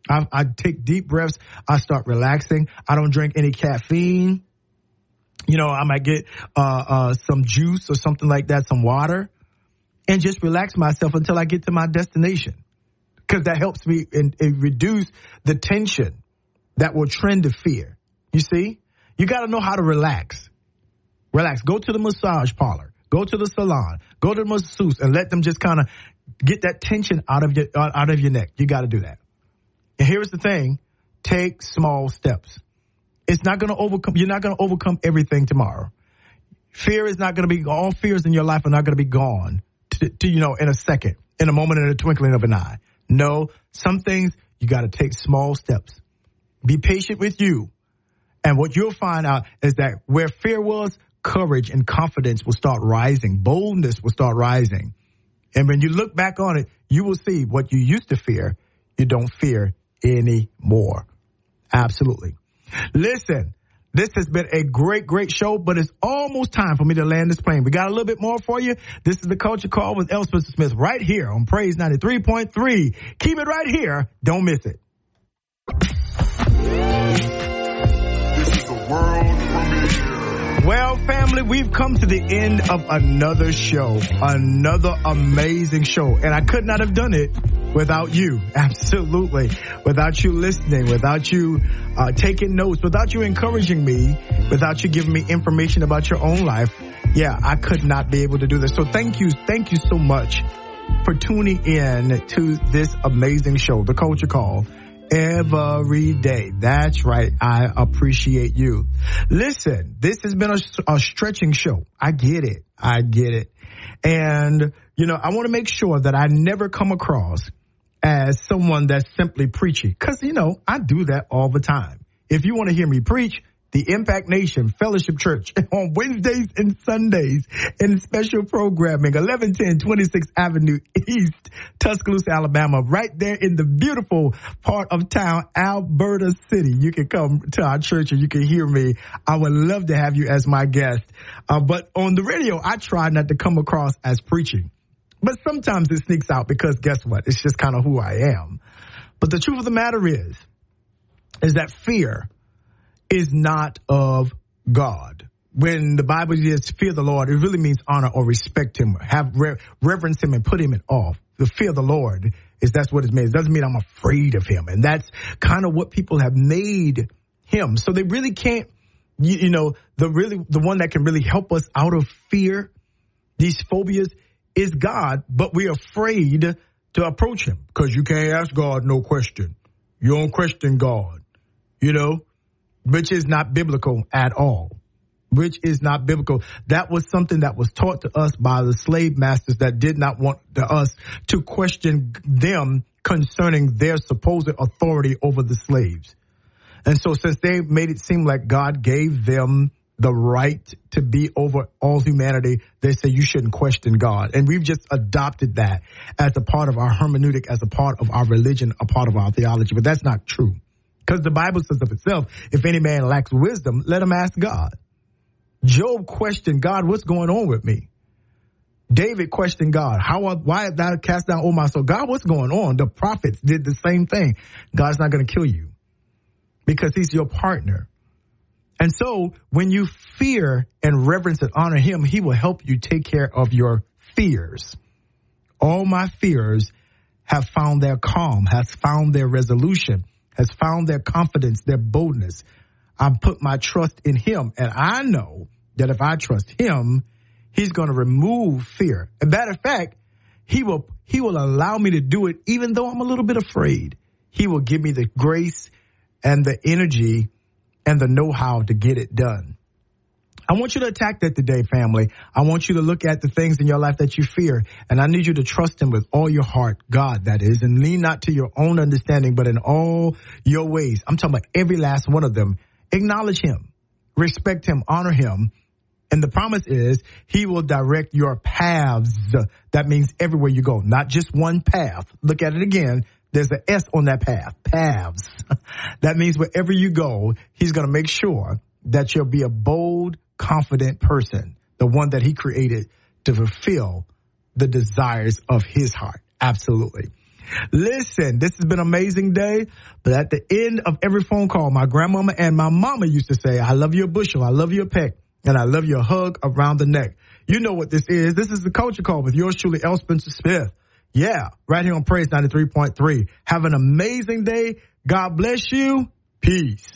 I, I take deep breaths. I start relaxing. I don't drink any caffeine. You know, I might get, uh, uh, some juice or something like that, some water and just relax myself until I get to my destination. Cause that helps me reduce the tension that will trend to fear. You see, you got to know how to relax. Relax. Go to the massage parlor. Go to the salon. Go to the masseuse and let them just kind of get that tension out of your out of your neck. You got to do that. And here's the thing take small steps. It's not going to overcome, you're not going to overcome everything tomorrow. Fear is not going to be, all fears in your life are not going to be gone to, to, you know, in a second, in a moment, in a twinkling of an eye. No, some things you got to take small steps. Be patient with you. And what you'll find out is that where fear was, courage and confidence will start rising. Boldness will start rising. And when you look back on it, you will see what you used to fear, you don't fear anymore. Absolutely. Listen, this has been a great, great show, but it's almost time for me to land this plane. We got a little bit more for you. This is the Culture Call with L. Spencer Smith right here on Praise 93.3. Keep it right here. Don't miss it.
This is a world premiere.
Well, family, we've come to the end of another show, another amazing show, and I could not have done it without you. Absolutely. Without you listening, without you uh, taking notes, without you encouraging me, without you giving me information about your own life. Yeah, I could not be able to do this. So thank you. Thank you so much for tuning in to this amazing show, The Culture Call every day. That's right. I appreciate you. Listen, this has been a, a, stretching show. I get it. I get it. And, you know, I want to make sure that I never come across as someone that's simply preaching. Cause, you know, I do that all the time. If you want to hear me preach, the Impact Nation Fellowship Church on Wednesdays and Sundays in special programming, 1110 26th Avenue East, Tuscaloosa, Alabama, right there in the beautiful part of town, Alberta City. You can come to our church and you can hear me. I would love to have you as my guest. Uh, but on the radio, I try not to come across as preaching. But sometimes it sneaks out because guess what? It's just kind of who I am. But the truth of the matter is, is that fear is not of God. When the Bible says fear the Lord, it really means honor or respect him, have re- reverence him and put him in awe. The fear of the Lord is that's what it means. It doesn't mean I'm afraid of him. And that's kind of what people have made him. So they really can't, you, you know, the really, the one that can really help us out of fear, these phobias is God, but we're afraid to approach him because you can't ask God no question. You don't question God, you know? Which is not biblical at all. Which is not biblical. That was something that was taught to us by the slave masters that did not want us to question them concerning their supposed authority over the slaves. And so since they made it seem like God gave them the right to be over all humanity, they say you shouldn't question God. And we've just adopted that as a part of our hermeneutic, as a part of our religion, a part of our theology. But that's not true. Because the Bible says of itself, if any man lacks wisdom, let him ask God. Job questioned God, what's going on with me? David questioned God, how, why have thou cast down all my soul? God, what's going on? The prophets did the same thing. God's not going to kill you because he's your partner. And so when you fear and reverence and honor him, he will help you take care of your fears. All my fears have found their calm, has found their resolution has found their confidence, their boldness. I put my trust in him and I know that if I trust him, he's going to remove fear. As matter of fact, he will, he will allow me to do it even though I'm a little bit afraid. he will give me the grace and the energy and the know how to get it done. I want you to attack that today, family. I want you to look at the things in your life that you fear, and I need you to trust Him with all your heart, God, that is, and lean not to your own understanding, but in all your ways. I'm talking about every last one of them. Acknowledge Him, respect Him, honor Him. And the promise is He will direct your paths. That means everywhere you go, not just one path. Look at it again. There's an S on that path, paths. that means wherever you go, He's going to make sure that you'll be a bold, confident person, the one that he created to fulfill the desires of his heart. Absolutely. Listen, this has been an amazing day, but at the end of every phone call, my grandmama and my mama used to say, I love your bushel, I love your peck, and I love your hug around the neck. You know what this is. This is the culture call with yours truly, L. Spencer Smith. Yeah, right here on Praise 93.3. Have an amazing day. God bless you. Peace.